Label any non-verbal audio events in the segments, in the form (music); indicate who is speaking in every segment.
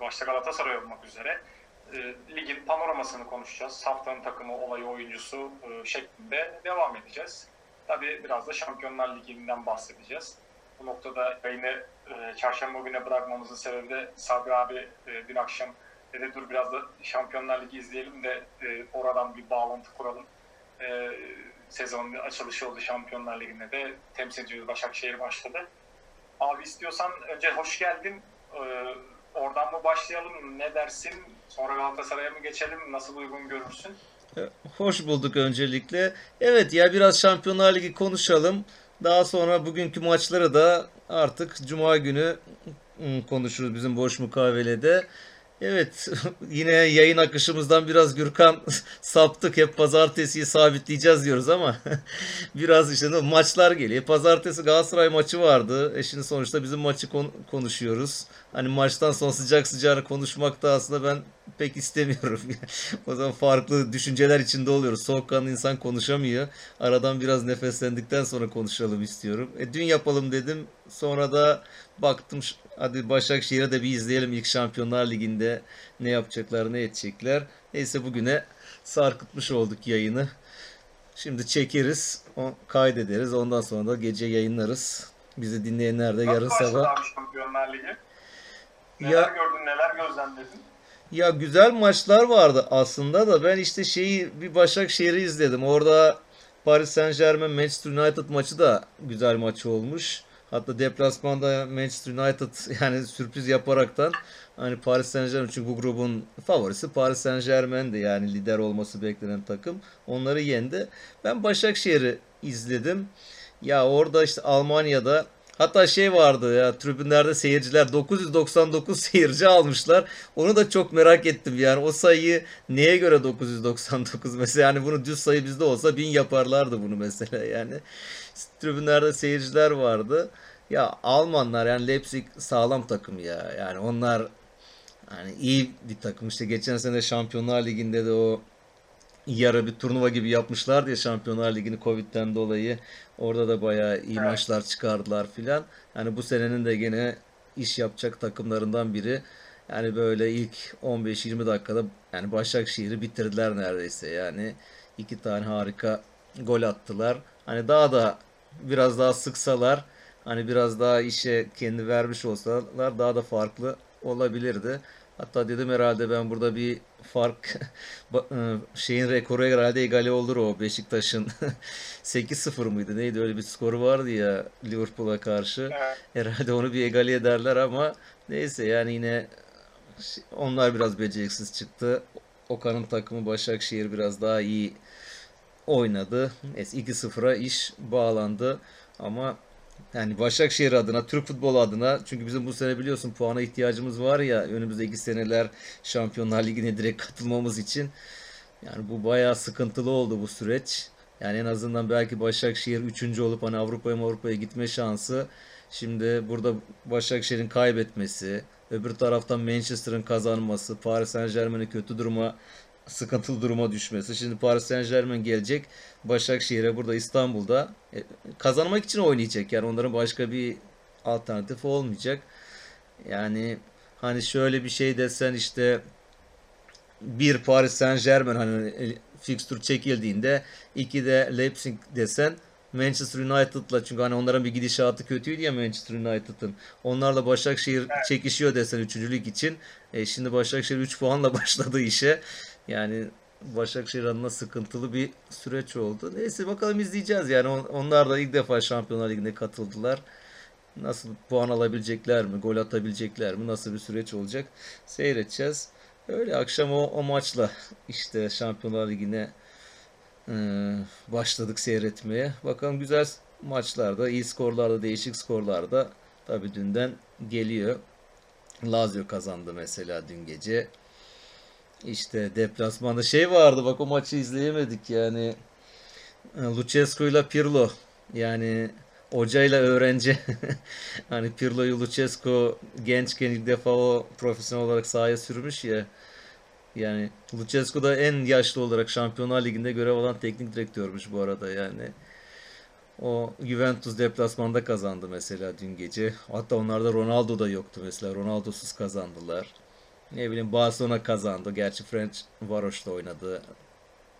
Speaker 1: Başta Galatasaray olmak üzere e, ligin panoramasını konuşacağız. Haftanın takımı, olayı, oyuncusu e, şeklinde devam edeceğiz. Tabii biraz da Şampiyonlar Ligi'nden bahsedeceğiz. Bu noktada yayını e, çarşamba gününe bırakmamızın sebebi de Sabri abi e, dün akşam dedi dur biraz da Şampiyonlar Ligi izleyelim de e, oradan bir bağlantı kuralım. E, sezonun açılışı oldu Şampiyonlar Ligi'nde de temsil ediyoruz. Başakşehir başladı. Abi istiyorsan önce hoş geldin. Ee, oradan mı başlayalım? Ne dersin? Sonra Galatasaray'a mı geçelim? Nasıl uygun görürsün?
Speaker 2: Hoş bulduk öncelikle. Evet ya biraz Şampiyonlar Ligi konuşalım. Daha sonra bugünkü maçları da artık Cuma günü ım, konuşuruz bizim boş mukavelede. Evet (laughs) yine yayın akışımızdan biraz Gürkan (laughs) saptık. Hep pazartesiyi sabitleyeceğiz diyoruz ama (laughs) biraz işte maçlar geliyor. Pazartesi Galatasaray maçı vardı. E şimdi sonuçta bizim maçı kon- konuşuyoruz. Hani maçtan sonra sıcak sıcağına konuşmak da aslında ben pek istemiyorum. O zaman farklı düşünceler içinde oluyoruz. Soğukkanlı insan konuşamıyor. Aradan biraz nefeslendikten sonra konuşalım istiyorum. E, dün yapalım dedim. Sonra da baktım hadi Başakşehir'e de bir izleyelim ilk Şampiyonlar Ligi'nde ne yapacaklar ne edecekler. Neyse bugüne sarkıtmış olduk yayını. Şimdi çekeriz, kaydederiz. Ondan sonra da gece yayınlarız. Bizi dinleyenler de yarın
Speaker 1: Nasıl başladı
Speaker 2: sabah.
Speaker 1: Şampiyonlar Ligi? Neler
Speaker 2: Ya
Speaker 1: gördün, neler gözlemledin?
Speaker 2: Ya güzel maçlar vardı aslında da ben işte şeyi bir Başakşehir'i izledim. Orada Paris Saint-Germain Manchester United maçı da güzel maç olmuş. Hatta deplasmanda Manchester United (laughs) yani sürpriz yaparaktan hani Paris Saint-Germain çünkü bu grubun favorisi Paris Saint-Germain'di yani lider olması beklenen takım. Onları yendi. Ben Başakşehir'i izledim. Ya orada işte Almanya'da hatta şey vardı ya tribünlerde seyirciler 999 seyirci almışlar. Onu da çok merak ettim yani o sayıyı neye göre 999 mesela yani bunu düz sayı bizde olsa 1000 yaparlardı bunu mesela yani. Tribünlerde seyirciler vardı. Ya Almanlar yani Leipzig sağlam takım ya. Yani onlar hani iyi bir takım. İşte geçen sene Şampiyonlar Ligi'nde de o yarı bir turnuva gibi yapmışlardı ya Şampiyonlar Ligi'ni Covid'den dolayı. Orada da bayağı iyi
Speaker 1: Evet.
Speaker 2: maçlar çıkardılar filan. Yani bu senenin de gene iş yapacak takımlarından biri. Yani böyle ilk 15-20 dakikada yani Başakşehir'i bitirdiler neredeyse. Yani iki tane harika gol attılar. Hani daha da biraz daha sıksalar hani biraz daha işe kendi vermiş olsalar daha da farklı olabilirdi. Hatta dedim herhalde ben burada bir fark (laughs) e, şeyin rekoru herhalde egale olur o Beşiktaş'ın (laughs) 8-0 mıydı neydi öyle bir skoru vardı ya Liverpool'a karşı. Herhalde onu bir egale ederler ama neyse yani yine ş- onlar biraz beceriksiz çıktı. Okan'ın takımı Başakşehir biraz daha iyi oynadı. Neyse 2-0'a iş bağlandı ama yani Başakşehir adına, Türk futbolu adına çünkü bizim bu sene biliyorsun puana ihtiyacımız var ya önümüzdeki seneler Şampiyonlar Ligi'ne direkt katılmamız için. Yani bu bayağı sıkıntılı oldu bu süreç. Yani en azından belki Başakşehir üçüncü olup hani Avrupa'ya Avrupa'ya gitme şansı. Şimdi burada Başakşehir'in kaybetmesi, öbür taraftan Manchester'ın kazanması, Paris Saint-Germain'in kötü duruma, sıkıntılı duruma düşmesi. Şimdi Paris Saint-Germain gelecek Başakşehir'e burada İstanbul'da e, kazanmak için oynayacak. Yani onların başka bir alternatif olmayacak. Yani hani şöyle bir şey desen işte bir Paris Saint-Germain hani e, fixture çekildiğinde iki de Leipzig desen Manchester United'la çünkü hani onların bir gidişatı kötüydü ya Manchester United'ın. Onlarla Başakşehir çekişiyor desen üçüncülük için. E, şimdi Başakşehir 3 puanla (laughs) başladı işe. Yani Başakşehir adına sıkıntılı bir süreç oldu. Neyse bakalım izleyeceğiz yani. On- Onlar da ilk defa Şampiyonlar Ligi'ne katıldılar. Nasıl puan alabilecekler mi? Gol atabilecekler mi? Nasıl bir süreç olacak? Seyredeceğiz. Öyle akşam o, o maçla işte Şampiyonlar Ligi'ne e, başladık seyretmeye. Bakalım güzel maçlarda, iyi skorlarda, değişik skorlarda tabii dünden geliyor. Lazio kazandı mesela dün gece. İşte deplasmanda şey vardı bak o maçı izleyemedik yani. Lucescu ile Pirlo yani hocayla öğrenci (laughs) hani Pirlo'yu Lucescu gençken ilk defa o profesyonel olarak sahaya sürmüş ya. Yani Lucescu da en yaşlı olarak Şampiyonlar Ligi'nde görev alan teknik direktörmüş bu arada yani. O Juventus deplasmanda kazandı mesela dün gece. Hatta onlarda Ronaldo da yoktu mesela. Ronaldo'suz kazandılar. Ne bileyim Barcelona kazandı. Gerçi French Varoş'ta oynadı.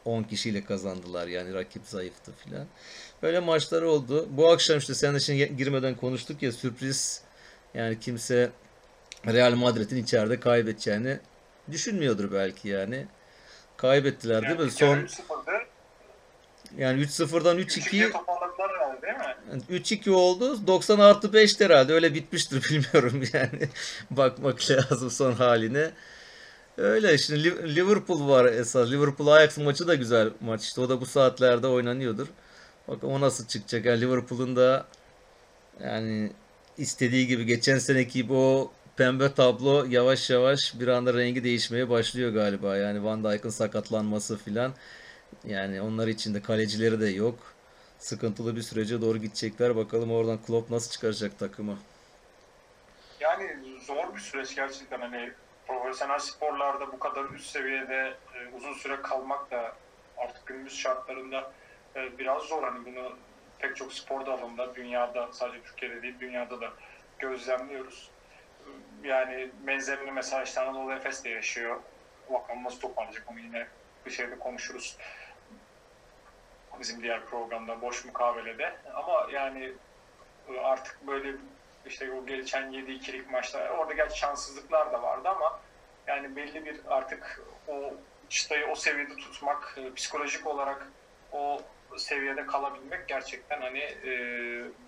Speaker 2: 10 kişiyle kazandılar yani rakip zayıftı filan. Böyle maçlar oldu. Bu akşam işte senin için girmeden konuştuk ya sürpriz yani kimse Real Madrid'in içeride kaybedeceğini düşünmüyordur belki yani. Kaybettiler
Speaker 1: Yani
Speaker 2: değil mi? Son
Speaker 1: 3-0'dı.
Speaker 2: yani 3-0'dan
Speaker 1: 3-2'ye
Speaker 2: 3-2
Speaker 1: toparladılar herhalde değil mi?
Speaker 2: 3-2 oldu. 90 artı 5 herhalde. Öyle bitmiştir (laughs) bilmiyorum yani. Bakmak lazım son haline. Öyle şimdi Liv- Liverpool var esas. Liverpool Ajax maçı da güzel maç işte. O da bu saatlerde oynanıyordur. Bakalım o nasıl çıkacak. Yani Liverpool'un da yani istediği gibi geçen seneki gibi o pembe tablo yavaş yavaş bir anda rengi değişmeye başlıyor galiba. Yani Van Dijk'ın sakatlanması filan. Yani onlar için de kalecileri de yok. Sıkıntılı bir sürece doğru gidecekler. Bakalım oradan Klopp nasıl çıkaracak takımı.
Speaker 1: Yani zor bir süreç gerçekten hani profesyonel sporlarda bu kadar üst seviyede e, uzun süre kalmak da artık günümüz şartlarında e, biraz zor. Hani bunu pek çok spor dalında dünyada sadece Türkiye'de değil dünyada da gözlemliyoruz. Yani benzerini mesela işte Anadolu Efes de yaşıyor. Bakalım nasıl toparlayacak onu yine bir şeyde konuşuruz. Bizim diğer programda boş mukavelede. Ama yani e, artık böyle işte o geçen 7-2'lik maçlar orada gerçi şanssızlıklar da vardı ama yani belli bir artık o çıtayı o seviyede tutmak e, psikolojik olarak o seviyede kalabilmek gerçekten hani e,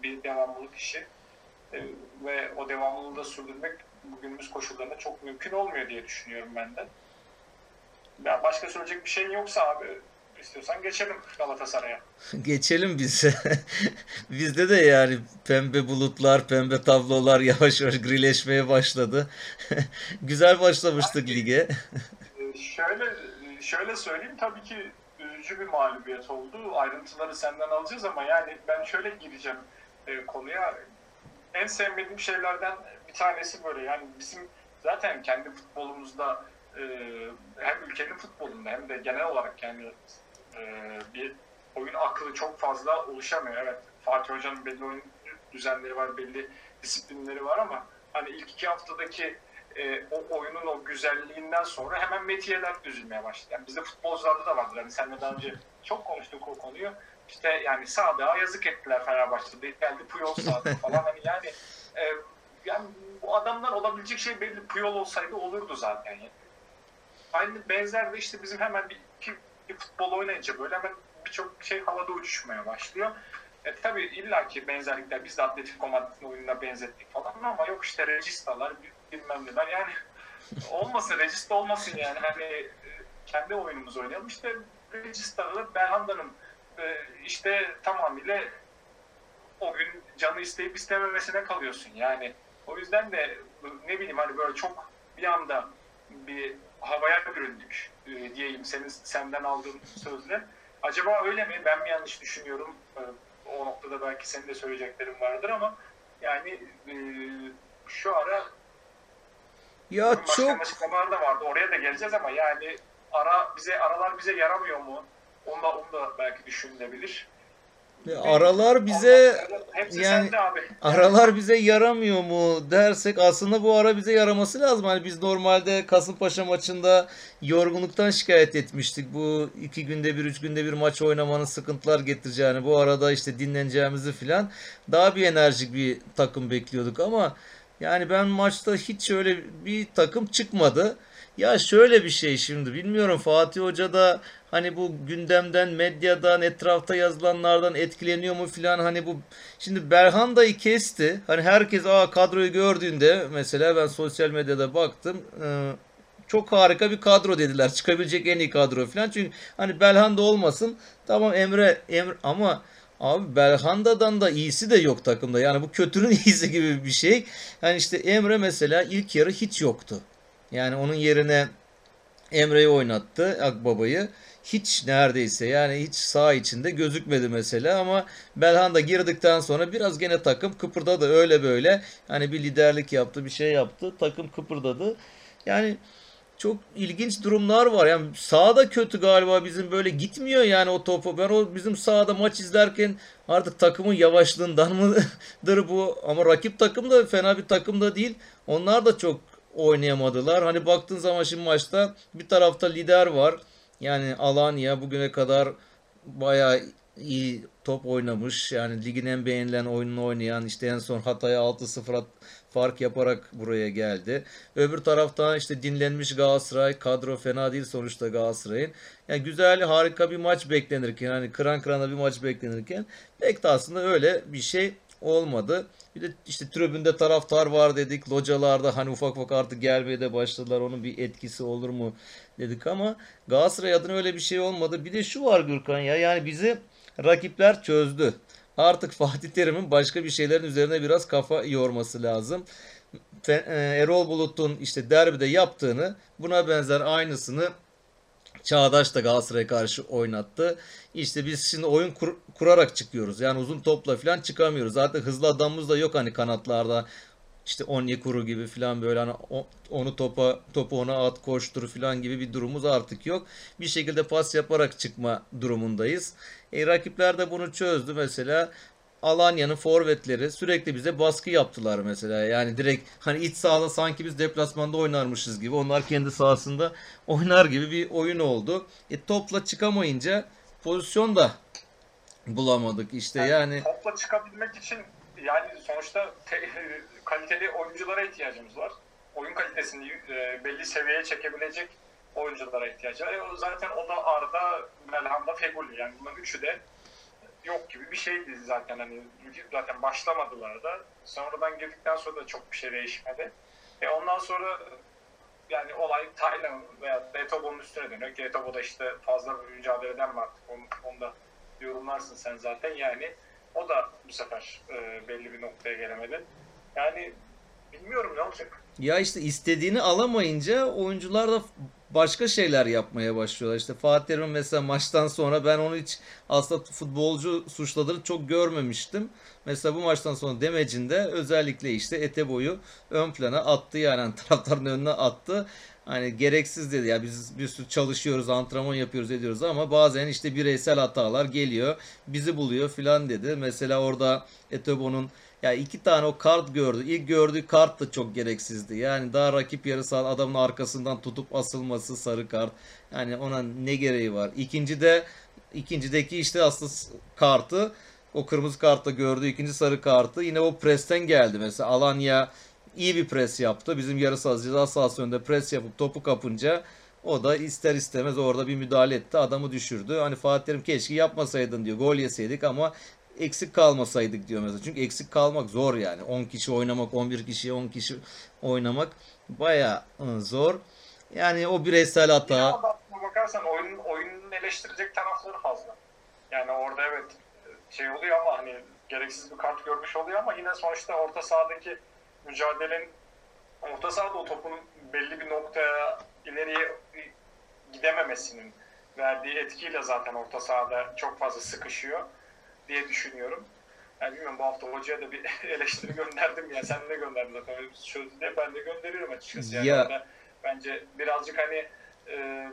Speaker 1: bir devamlılık işi ve o devamlılığı da sürdürmek bugünümüz koşullarında çok mümkün olmuyor diye düşünüyorum ben de. Ya başka söyleyecek bir şeyin yoksa abi istiyorsan geçelim Galatasaray'a. (laughs)
Speaker 2: Geçelim biz. (laughs) Bizde de yani pembe bulutlar, pembe tablolar yavaş yavaş grileşmeye başladı. (laughs) Güzel başlamıştık lige.
Speaker 1: Ee, Şöyle şöyle söyleyeyim tabii ki üzücü bir mağlubiyet oldu. Ayrıntıları senden alacağız ama yani ben şöyle gireceğim e, konuya. En sevmediğim şeylerden bir tanesi böyle yani bizim zaten kendi futbolumuzda e, hem ülkenin futbolunda hem de genel olarak yani e, bir oyun aklı çok fazla oluşamıyor. Evet Fatih Hoca'nın belli oyun düzenleri var, belli disiplinleri var ama hani ilk iki haftadaki e, o oyunun o güzelliğinden sonra hemen metiyeler düzülmeye başladı. Yani bizde futbolcularda da vardır. Hani seninle daha önce çok konuştuk o konuyu. İşte yani sağda yazık ettiler Fenerbahçe'de. Geldi Puyol sağda falan. Hani yani e, yani bu adamlar olabilecek şey belli. Puyol olsaydı olurdu zaten. Yani. Aynı benzer de işte bizim hemen bir, iki, bir futbol oynayınca böyle hemen birçok şey havada uçuşmaya başlıyor. E, tabii illaki benzerlikler biz de Atletico Madrid'in oyununa benzettik falan ama yok işte registalar bilmem neler. Yani (laughs) olmasın regista olmasın yani. Hani e, kendi oyunumuzu oynayalım. İşte registalı Belhanda'nın e, işte tamamıyla o gün canı isteyip istememesine kalıyorsun. Yani o yüzden de ne bileyim hani böyle çok bir anda bir havaya büründük e, diyeyim senin senden aldığım sözle. Acaba öyle mi? Ben mi yanlış düşünüyorum? E, o noktada belki senin de söyleyeceklerin vardır ama yani e, şu ara
Speaker 2: Ya
Speaker 1: başka
Speaker 2: çok
Speaker 1: açıklamalar da vardı. Oraya da geleceğiz ama yani ara bize aralar bize yaramıyor mu? Onu da, onu da belki düşünülebilir.
Speaker 2: Aralar bize
Speaker 1: hepsi
Speaker 2: yani
Speaker 1: sende abi.
Speaker 2: aralar bize yaramıyor mu dersek aslında bu ara bize yaraması lazım. Hani biz normalde Kasımpaşa maçında yorgunluktan şikayet etmiştik. Bu iki günde bir, üç günde bir maç oynamanın sıkıntılar getireceğini, bu arada işte dinleneceğimizi filan daha bir enerjik bir takım bekliyorduk ama yani ben maçta hiç öyle bir takım çıkmadı. Ya şöyle bir şey şimdi bilmiyorum Fatih Hoca da hani bu gündemden, medyadan, etrafta yazılanlardan etkileniyor mu filan hani bu şimdi Berhanda'yı kesti. Hani herkes aa kadroyu gördüğünde mesela ben sosyal medyada baktım. Ee, çok harika bir kadro dediler. Çıkabilecek en iyi kadro filan. Çünkü hani Belhanda olmasın. Tamam Emre, Emre ama Abi Belhanda'dan da iyisi de yok takımda. Yani bu kötünün (laughs) iyisi gibi bir şey. Yani işte Emre mesela ilk yarı hiç yoktu. Yani onun yerine Emre'yi oynattı Akbaba'yı. Hiç neredeyse yani hiç sağ içinde gözükmedi mesela ama Belhanda girdikten sonra biraz gene takım kıpırdadı öyle böyle. Hani bir liderlik yaptı bir şey yaptı takım kıpırdadı. Yani çok ilginç durumlar var. Yani sağda kötü galiba bizim böyle gitmiyor yani o topu. Ben o bizim sahada maç izlerken artık takımın yavaşlığından (laughs) mıdır bu? Ama rakip takım da fena bir takım da değil. Onlar da çok oynayamadılar. Hani baktığın zaman şimdi maçta bir tarafta lider var. Yani Alanya bugüne kadar bayağı iyi top oynamış. Yani ligin en beğenilen oyununu oynayan işte en son Hatay'a 6-0 fark yaparak buraya geldi. Öbür taraftan işte dinlenmiş Galatasaray kadro fena değil sonuçta Galatasaray'ın. Yani güzel harika bir maç beklenirken hani kıran kırana bir maç beklenirken pek de aslında öyle bir şey olmadı. Bir de işte tribünde taraftar var dedik. Localarda hani ufak ufak artık gelmeye de başladılar. Onun bir etkisi olur mu dedik ama Galatasaray adına öyle bir şey olmadı. Bir de şu var Gürkan ya yani bizi rakipler çözdü. Artık (laughs) Fatih Terim'in başka bir şeylerin üzerine biraz kafa yorması lazım. E, Erol Bulut'un işte derbide yaptığını buna benzer aynısını Çağdaş da Galatasaray'a karşı oynattı. İşte biz şimdi oyun kur, kurarak çıkıyoruz. Yani uzun topla falan çıkamıyoruz. Zaten hızlı adamımız da yok hani kanatlarda. İşte Onyekuru gibi falan böyle hani onu topa topu ona at koştur falan gibi bir durumumuz artık yok. Bir şekilde pas yaparak çıkma durumundayız. E, rakipler de bunu çözdü mesela. Alanya'nın forvetleri sürekli bize baskı yaptılar mesela. Yani direkt hani iç sahada sanki biz deplasmanda oynarmışız gibi. Onlar kendi sahasında oynar gibi bir oyun oldu. E topla çıkamayınca pozisyon da bulamadık işte yani. yani...
Speaker 1: Topla çıkabilmek için yani sonuçta te, kaliteli oyunculara ihtiyacımız var. Oyun kalitesini e, belli seviyeye çekebilecek oyunculara ihtiyacı var. E, zaten o da Arda, Melham'da Feguli. Yani bunların üçü de yok gibi bir şeydi zaten hani zaten başlamadılar da sonradan girdikten sonra da çok bir şey değişmedi. E ondan sonra yani olay Taylan veya Etobo'nun üstüne dönüyor. Ki Etobo'da işte fazla bir mücadeleden mi artık onu, onu da yorumlarsın sen zaten yani o da bu sefer e, belli bir noktaya gelemedi. Yani bilmiyorum ne olacak.
Speaker 2: Ya işte istediğini alamayınca oyuncular da başka şeyler yapmaya başlıyorlar. İşte Fatih Terim mesela maçtan sonra ben onu hiç aslında futbolcu suçladığını çok görmemiştim. Mesela bu maçtan sonra demecinde özellikle işte ete boyu ön plana attı yani, yani (laughs) taraftarın önüne attı. Hani gereksiz dedi ya biz bir sürü çalışıyoruz, antrenman yapıyoruz ediyoruz ama bazen işte bireysel hatalar geliyor, bizi buluyor filan dedi. Mesela orada Etebo'nun ya iki tane o kart gördü. İlk gördüğü kart da çok gereksizdi. Yani daha rakip yarı saha adamın arkasından tutup asılması sarı kart. Yani ona ne gereği var? İkinci de ikincideki işte aslında kartı o kırmızı kartta gördüğü ikinci sarı kartı yine o presten geldi. Mesela Alanya iyi bir pres yaptı. Bizim yarı saha ceza sahası önünde pres yapıp topu kapınca o da ister istemez orada bir müdahale etti. Adamı düşürdü. Hani Fatih Terim keşke yapmasaydın diyor. Gol yeseydik ama eksik kalmasaydık diyor mesela. Çünkü eksik kalmak zor yani. 10 kişi oynamak, 11 kişiye 10 kişi oynamak baya zor. Yani o bireysel hata.
Speaker 1: Ya bakarsan oyun, oyunun eleştirecek tarafları fazla. Yani orada evet şey oluyor ama hani gereksiz bir kart görmüş oluyor ama yine sonuçta orta sahadaki mücadelenin orta sahada o topun belli bir noktaya ileriye gidememesinin verdiği etkiyle zaten orta sahada çok fazla sıkışıyor diye düşünüyorum. Yani bilmiyorum bu hafta hocaya da bir (laughs) eleştiri gönderdim ya. Sen de gönderdin zaten. Öyle bir ben de gönderiyorum açıkçası. Yani ya. bence birazcık hani e,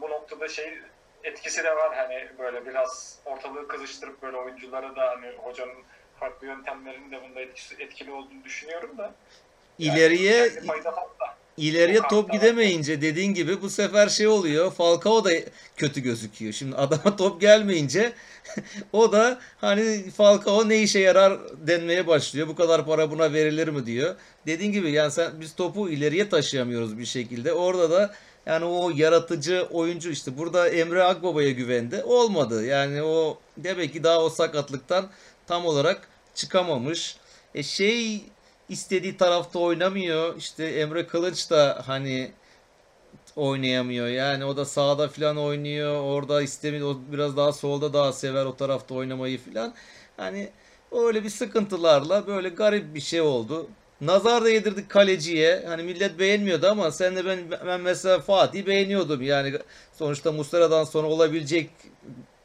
Speaker 1: bu noktada şey etkisi de var hani böyle biraz ortalığı kızıştırıp böyle oyunculara da hani hocanın farklı yöntemlerinin de bunda etkisi, etkili olduğunu düşünüyorum da.
Speaker 2: İleriye yani ileriye top gidemeyince dediğin gibi bu sefer şey oluyor. Falcao da kötü gözüküyor. Şimdi adama (laughs) top gelmeyince (laughs) o da hani Falcao ne işe yarar denmeye başlıyor. Bu kadar para buna verilir mi diyor. Dediğin gibi yani sen biz topu ileriye taşıyamıyoruz bir şekilde. Orada da yani o yaratıcı oyuncu işte burada Emre Akbaba'ya güvendi. Olmadı. Yani o demek ki daha o sakatlıktan tam olarak çıkamamış. E şey istediği tarafta oynamıyor. İşte Emre Kılıç da hani oynayamıyor. Yani o da sağda falan oynuyor. Orada istemiyor. O biraz daha solda daha sever o tarafta oynamayı falan. Hani öyle bir sıkıntılarla böyle garip bir şey oldu. Nazar da yedirdik kaleciye. Hani millet beğenmiyordu ama sen de ben, ben mesela Fatih beğeniyordum. Yani sonuçta Muslera'dan sonra olabilecek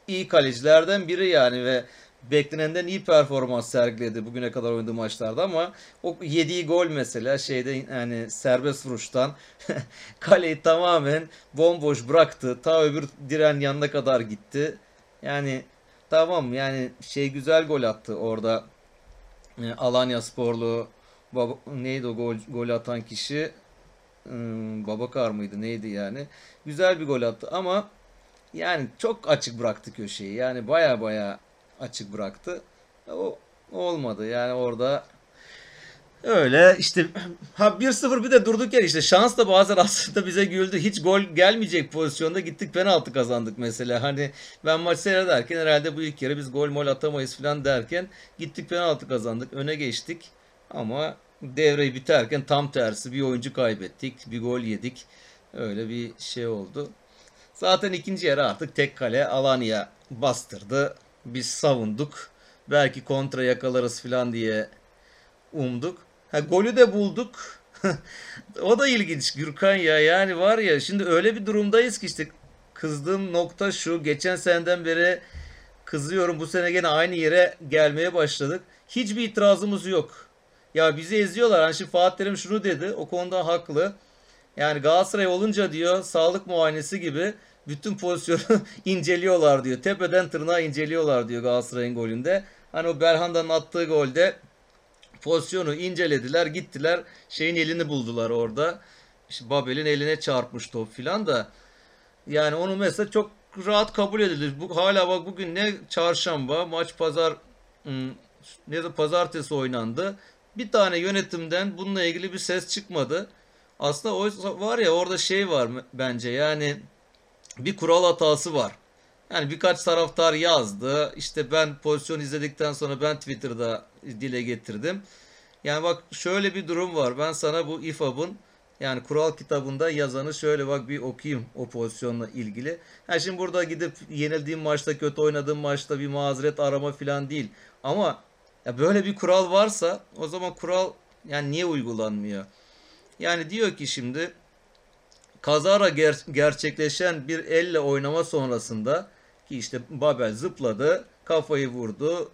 Speaker 2: iyi kalecilerden biri yani ve beklenenden iyi performans sergiledi bugüne kadar oynadığı maçlarda ama o yediği gol mesela şeyde yani serbest vuruştan (laughs) kaleyi tamamen bomboş bıraktı. Ta öbür diren yanına kadar gitti. Yani tamam yani şey güzel gol attı orada. E, Alanya Sporlu baba, neydi o gol, gol atan kişi? Hmm, Babakar mıydı neydi yani? Güzel bir gol attı ama yani çok açık bıraktı köşeyi. Yani baya baya açık bıraktı. O olmadı. Yani orada öyle işte (clears throat) ha 1-0 bir de durduk yer işte şans da bazen (laughs) aslında bize güldü. Hiç gol gelmeyecek pozisyonda gittik penaltı kazandık mesela. Hani ben maç seyrederken herhalde bu ilk kere biz gol mol atamayız falan derken gittik penaltı kazandık. Öne geçtik. Ama devreyi biterken tam tersi bir oyuncu kaybettik. Bir gol yedik. Öyle bir şey oldu. Zaten ikinci yarı artık tek kale Alanya bastırdı. Biz savunduk. Belki kontra yakalarız falan diye umduk. Ha, golü de bulduk. (laughs) o da ilginç Gürkan ya. Yani var ya şimdi öyle bir durumdayız ki işte kızdığım nokta şu. Geçen seneden beri kızıyorum. Bu sene gene aynı yere gelmeye başladık. Hiçbir itirazımız yok. Ya bizi eziyorlar. Hani şimdi Fatih Terim şunu dedi. O konuda haklı. Yani Galatasaray olunca diyor sağlık muayenesi gibi bütün pozisyonu (laughs) inceliyorlar diyor. Tepeden tırnağa inceliyorlar diyor Galatasaray'ın golünde. Hani o Belhanda'nın attığı golde pozisyonu incelediler gittiler şeyin elini buldular orada. İşte Babel'in eline çarpmış top filan da yani onu mesela çok rahat kabul edilir. Bu, hala bak bugün ne çarşamba maç pazar hmm, ne de pazartesi oynandı. Bir tane yönetimden bununla ilgili bir ses çıkmadı. Aslında o var ya orada şey var bence yani bir kural hatası var. Yani birkaç taraftar yazdı. İşte ben pozisyon izledikten sonra ben Twitter'da dile getirdim. Yani bak şöyle bir durum var. Ben sana bu İFAB'ın yani kural kitabında yazanı şöyle bak bir okuyayım o pozisyonla ilgili. Ha şimdi burada gidip yenildiğim maçta kötü oynadığım maçta bir mazeret arama falan değil. Ama ya böyle bir kural varsa o zaman kural yani niye uygulanmıyor? Yani diyor ki şimdi kazara ger- gerçekleşen bir elle oynama sonrasında ki işte Babel zıpladı, kafayı vurdu,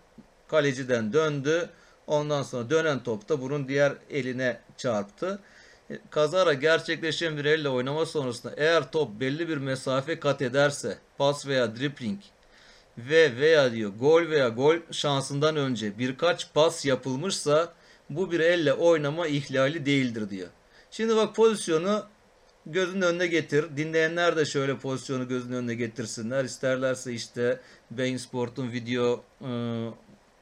Speaker 2: kaleciden döndü. Ondan sonra dönen topta bunun diğer eline çarptı. E, kazara gerçekleşen bir elle oynama sonrasında eğer top belli bir mesafe kat ederse pas veya dribbling ve veya diyor gol veya gol şansından önce birkaç pas yapılmışsa bu bir elle oynama ihlali değildir diyor. Şimdi bak pozisyonu gözünün önüne getir. Dinleyenler de şöyle pozisyonu gözünün önüne getirsinler. İsterlerse işte Bein Sport'un video e,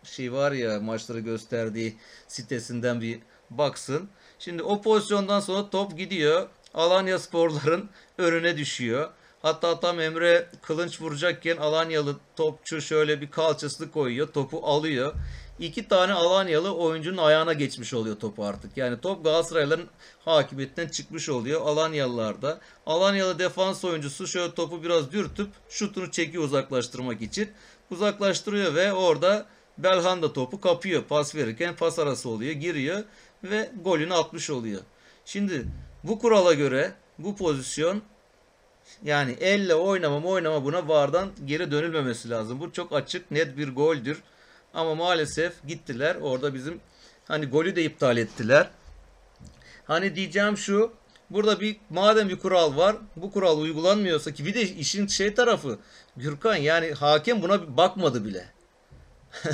Speaker 2: şey var ya maçları gösterdiği sitesinden bir baksın. Şimdi o pozisyondan sonra top gidiyor. Alanya sporların önüne düşüyor. Hatta tam Emre kılınç vuracakken Alanyalı topçu şöyle bir kalçasını koyuyor. Topu alıyor iki tane Alanyalı oyuncunun ayağına geçmiş oluyor topu artık. Yani top Galatasaraylıların hakimiyetinden çıkmış oluyor Alanyalılarda. Alanyalı defans oyuncusu şöyle topu biraz dürtüp şutunu çekiyor uzaklaştırmak için. Uzaklaştırıyor ve orada Belhanda topu kapıyor. Pas verirken pas arası oluyor. Giriyor ve golünü atmış oluyor. Şimdi bu kurala göre bu pozisyon yani elle oynama oynama buna vardan geri dönülmemesi lazım. Bu çok açık net bir goldür. Ama maalesef gittiler. Orada bizim hani golü de iptal ettiler. Hani diyeceğim şu. Burada bir madem bir kural var. Bu kural uygulanmıyorsa ki bir de işin şey tarafı Gürkan yani hakem buna bakmadı bile. (laughs)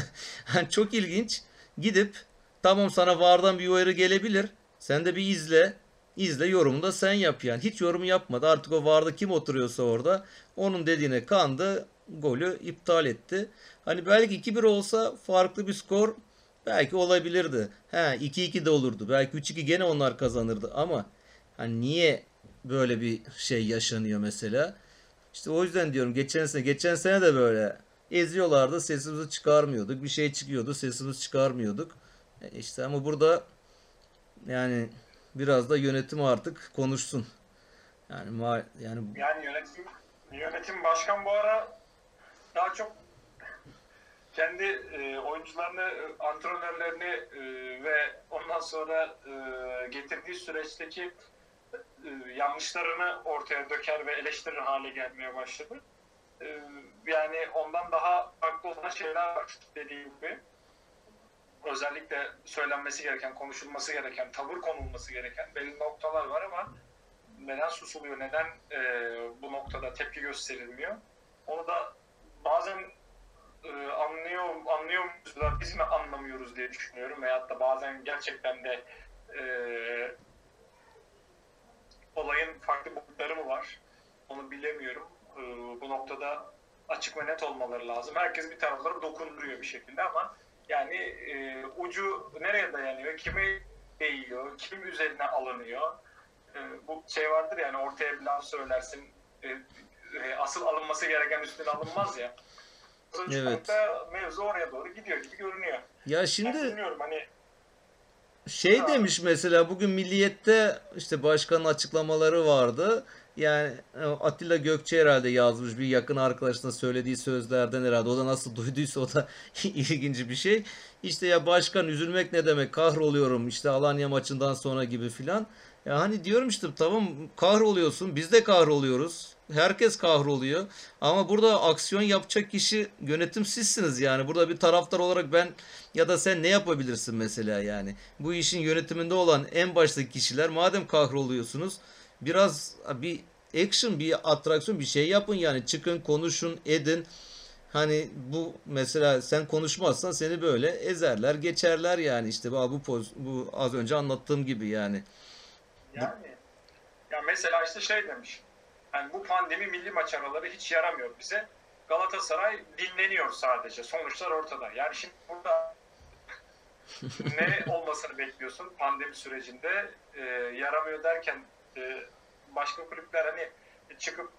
Speaker 2: yani çok ilginç. Gidip tamam sana vardan bir uyarı gelebilir. Sen de bir izle. İzle yorumunu da sen yap yani. Hiç yorum yapmadı. Artık o varda kim oturuyorsa orada onun dediğine kandı golü iptal etti. Hani belki 2-1 olsa farklı bir skor belki olabilirdi. He 2-2 de olurdu. Belki 3-2 gene onlar kazanırdı ama hani niye böyle bir şey yaşanıyor mesela? İşte o yüzden diyorum geçen sene geçen sene de böyle eziyorlardı sesimizi çıkarmıyorduk. Bir şey çıkıyordu sesimizi çıkarmıyorduk. E işte ama burada yani biraz da yönetim artık konuşsun. Yani ma yani
Speaker 1: Yani yönetim yönetim başkan bu ara daha çok kendi e, oyuncularını, e, antrenörlerini e, ve ondan sonra e, getirdiği süreçteki e, yanlışlarını ortaya döker ve eleştirir hale gelmeye başladı. E, yani ondan daha farklı olan şeyler var dediğim gibi. Özellikle söylenmesi gereken, konuşulması gereken, tavır konulması gereken belli noktalar var ama neden susuluyor, neden e, bu noktada tepki gösterilmiyor? Onu da bazen e, anlıyor anlıyor muyuz da biz mi anlamıyoruz diye düşünüyorum veyahut da bazen gerçekten de e, olayın farklı boyutları mı var? Onu bilemiyorum. E, bu noktada açık ve net olmaları lazım. Herkes bir taraflara dokunduruyor bir şekilde ama yani e, ucu nereye dayanıyor, kime değiyor, kim üzerine alınıyor? E, bu şey vardır yani ortaya bir laf söylersin, e, e, asıl alınması gereken üstüne alınmaz ya.
Speaker 2: Evet.
Speaker 1: Evet. mevzu oraya doğru gidiyor gibi görünüyor.
Speaker 2: ya şimdi
Speaker 1: bilmiyorum hani
Speaker 2: Şey
Speaker 1: Ha.
Speaker 2: demiş mesela bugün Milliyet'te işte başkanın açıklamaları vardı. Yani e, Atilla Gökçe herhalde yazmış bir yakın arkadaşına söylediği sözlerden herhalde. O da nasıl (laughs) duyduysa o da (laughs) ilginç bir şey. İşte ya başkan üzülmek ne demek kahroluyorum işte Alanya maçından sonra gibi filan. Ya hani diyorum işte tamam kahroluyorsun biz de kahroluyoruz. Herkes kahroluyor. Ama burada aksiyon yapacak kişi yönetim sizsiniz yani. Burada bir taraftar olarak ben ya da sen ne yapabilirsin mesela yani. Bu işin yönetiminde olan en baştaki kişiler madem kahroluyorsunuz biraz bir action, bir atraksiyon bir şey yapın yani. Çıkın, konuşun, edin. Hani bu mesela sen konuşmazsan seni böyle ezerler, geçerler yani işte bu bu poz bu az önce anlattığım gibi yani.
Speaker 1: yani ya mesela işte şey demiş. Yani bu pandemi milli maç araları hiç yaramıyor bize. Galatasaray dinleniyor sadece. Sonuçlar ortada. Yani şimdi burada (laughs) ne olmasını bekliyorsun pandemi sürecinde? Ee, yaramıyor derken e, başka kulüpler hani çıkıp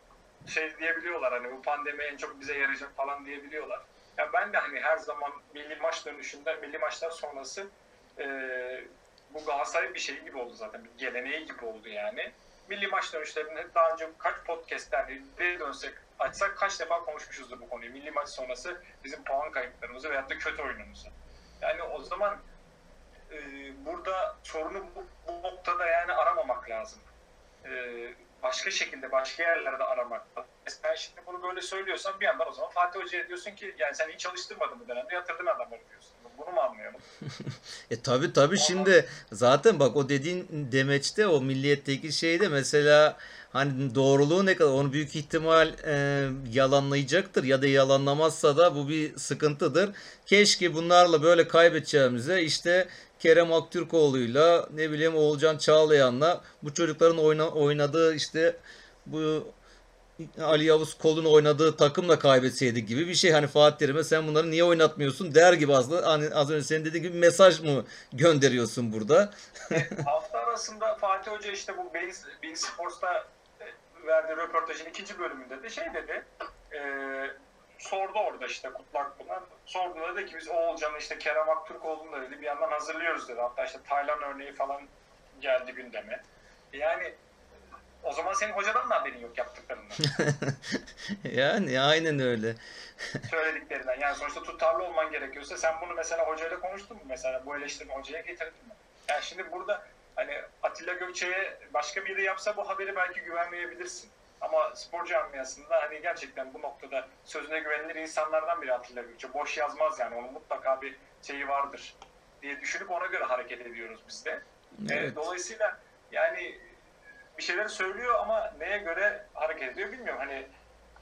Speaker 1: şey diyebiliyorlar hani bu pandemi en çok bize yarayacak falan diyebiliyorlar. Ya ben de hani her zaman milli maç dönüşünde, milli maçlar sonrası e, bu Galatasaray bir şey gibi oldu zaten. Bir geleneği gibi oldu yani. Milli maç dönüşlerinde daha önce kaç podcastlerde bir dönsek açsak kaç defa konuşmuşuzdur bu konuyu. Milli maç sonrası bizim puan kayıplarımızı veyahut da kötü oyunumuzu. Yani o zaman e, burada sorunu bu, bu noktada yani aramamak lazım. E, başka şekilde başka yerlerde aramak lazım. Sen şimdi bunu böyle söylüyorsan bir yandan o zaman Fatih Hoca'ya diyorsun ki yani sen iyi çalıştırmadın bu dönemde yatırdın adamları diyorsun. Bunu mu anlayalım? (laughs)
Speaker 2: E tabi tabi şimdi zaten bak o dediğin demeçte o milliyetteki şeyde mesela hani doğruluğu ne kadar onu büyük ihtimal e, yalanlayacaktır ya da yalanlamazsa da bu bir sıkıntıdır. Keşke bunlarla böyle kaybedeceğimize işte Kerem Aktürkoğlu'yla ne bileyim Oğulcan Çağlayan'la bu çocukların oyna, oynadığı işte bu Ali Yavuz Kol'un oynadığı takımla kaybetseydi gibi bir şey. Hani Fatih Terim'e sen bunları niye oynatmıyorsun der gibi aslında hani az önce senin dediğin gibi mesaj mı gönderiyorsun burada?
Speaker 1: Hafta arasında Fatih Hoca işte bu Bein, Bein Sports'ta e, verdiği röportajın ikinci bölümünde de şey dedi. E, sordu orada işte Kutlak Pınar. Sordu dedi ki biz Oğulcan'ı işte Kerem Aktürkoğlu'nu da dedi bir yandan hazırlıyoruz dedi. Hatta işte Taylan örneği falan geldi gündeme. Yani o zaman senin hocadan da haberin yok yaptıklarından. (laughs)
Speaker 2: Yani aynen öyle. (laughs)
Speaker 1: söylediklerinden. Yani sonuçta tutarlı olman gerekiyorsa sen bunu mesela hocayla konuştun mu? Mesela bu eleştirme hocaya getirdin mi? Yani şimdi burada hani Atilla Gökçe'ye başka biri yapsa bu haberi belki güvenmeyebilirsin. Ama spor camiasında hani gerçekten bu noktada sözüne güvenilir insanlardan biri Atilla Gökçe. Boş yazmaz yani onun mutlaka bir şeyi vardır diye düşünüp ona göre hareket ediyoruz biz de.
Speaker 2: Evet.
Speaker 1: Ee, dolayısıyla yani bir şeyler söylüyor ama neye göre hareket ediyor bilmiyorum. Hani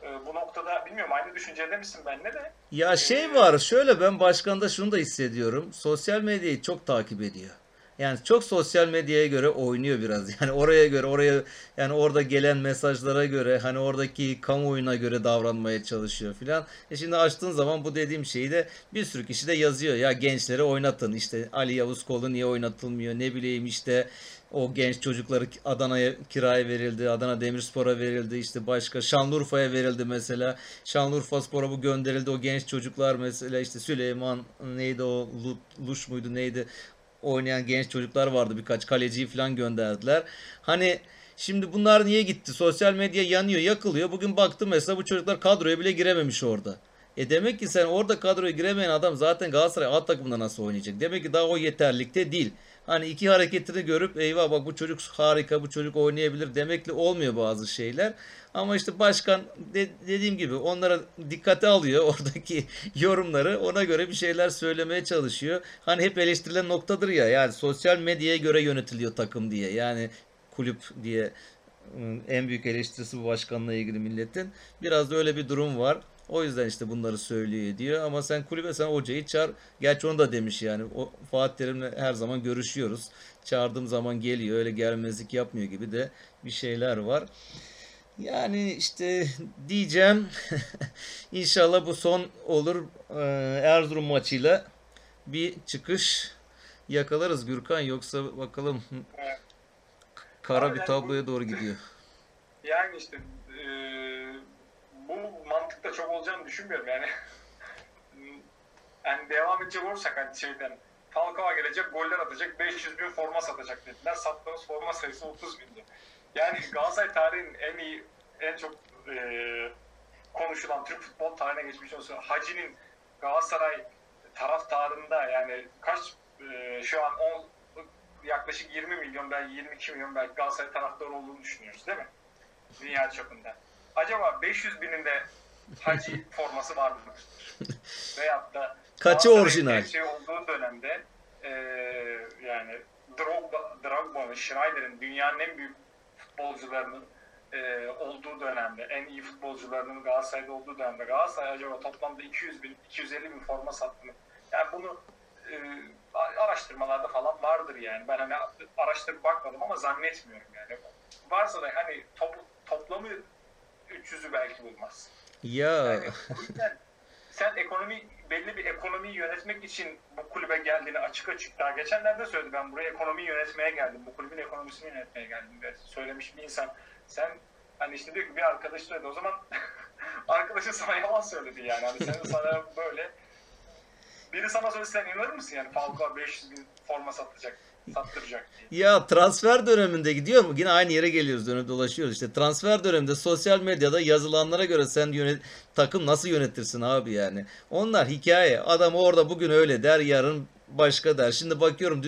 Speaker 1: e, bu noktada bilmiyorum aynı düşüncede misin benimle de
Speaker 2: Ya şey var şöyle ben başkanda şunu da hissediyorum. Sosyal medyayı çok takip ediyor. Yani çok sosyal medyaya göre oynuyor biraz. Yani oraya göre oraya yani orada gelen mesajlara göre hani oradaki kamuoyuna göre davranmaya çalışıyor filan. E şimdi açtığın zaman bu dediğim şeyi de bir sürü kişi de yazıyor. Ya gençleri oynatın işte Ali Yavuz Kolu niye oynatılmıyor ne bileyim işte o genç çocukları Adana'ya kiraya verildi. Adana Demirspor'a verildi. işte başka Şanlıurfa'ya verildi mesela. Şanlıurfa Spor'a bu gönderildi. O genç çocuklar mesela işte Süleyman neydi o Luş muydu neydi? Oynayan genç çocuklar vardı birkaç kaleciyi falan gönderdiler. Hani Şimdi bunlar niye gitti? Sosyal medya yanıyor, yakılıyor. Bugün baktım mesela bu çocuklar kadroya bile girememiş orada. E demek ki sen orada kadroya giremeyen adam zaten Galatasaray A takımında nasıl oynayacak? Demek ki daha o yeterlikte değil. Hani iki hareketini görüp eyvah bak bu çocuk harika bu çocuk oynayabilir demekle olmuyor bazı şeyler. Ama işte başkan de, dediğim gibi onlara dikkate alıyor (laughs) oradaki yorumları ona göre bir şeyler söylemeye çalışıyor. Hani hep eleştirilen noktadır ya yani sosyal medyaya göre yönetiliyor takım diye yani kulüp diye en büyük eleştirisi bu başkanla ilgili milletin. Biraz da öyle bir durum var. O yüzden işte bunları söylüyor diyor. Ama sen kulübe sen hocayı çağır. Gerçi onu da demiş yani. O Fatih Terim'le her zaman görüşüyoruz. Çağırdığım zaman geliyor. Öyle gelmezlik yapmıyor gibi de bir şeyler var. Yani işte diyeceğim (laughs) inşallah bu son olur ee, Erzurum maçıyla bir çıkış yakalarız Gürkan yoksa bakalım kara bir tabloya doğru gidiyor.
Speaker 1: Yani işte e, bu mantıkta çok olacağını düşünmüyorum yani. yani devam edecek olursak hani şeyden Falcao gelecek, goller atacak, 500 bin forma satacak dediler. Sattığımız forma sayısı 30 bindi. Yani Galatasaray tarihinin en iyi, en çok e, konuşulan Türk futbol tarihine geçmiş olsun. Hacı'nin Galatasaray taraftarında yani kaç e, şu an 10 yaklaşık 20 milyon belki 22 milyon belki Galatasaray taraftarı olduğunu düşünüyoruz değil mi? Dünya çapında. Acaba 500 bininde Hacı (laughs) forması var mı? Veyahut da
Speaker 2: Kaçı orijinal?
Speaker 1: Şey olduğu dönemde e, yani Drogba, Drogba'nın, Schneider'in dünyanın en büyük futbolcularının e, olduğu dönemde, en iyi futbolcularının Galatasaray'da olduğu dönemde Galatasaray acaba toplamda 200 bin, 250 bin forma sattı mı? Yani bunu e, araştırmalarda falan vardır yani. Ben hani araştırıp bakmadım ama zannetmiyorum yani. Varsa da hani top, toplamı 300'ü belki bulmaz.
Speaker 2: Ya.
Speaker 1: Yani, sen ekonomi belli bir ekonomiyi yönetmek için bu kulübe geldiğini açık açık daha geçenlerde söyledi ben buraya ekonomiyi yönetmeye geldim. Bu kulübün ekonomisini yönetmeye geldim diye söylemiş bir insan. Sen hani işte diyor ki bir arkadaş söyledi o zaman (laughs) arkadaşı sana yalan söyledi yani. Hani sen sana böyle biri sana söylese inanır mısın yani Falcao 500 bin forma satacak? Sattıracak diye.
Speaker 2: Ya transfer döneminde gidiyor mu? Yine aynı yere geliyoruz dönüp dolaşıyoruz. İşte transfer döneminde sosyal medyada yazılanlara göre sen yönet takım nasıl yönetirsin abi yani. Onlar hikaye. Adam orada bugün öyle der yarın başka der. Şimdi bakıyorum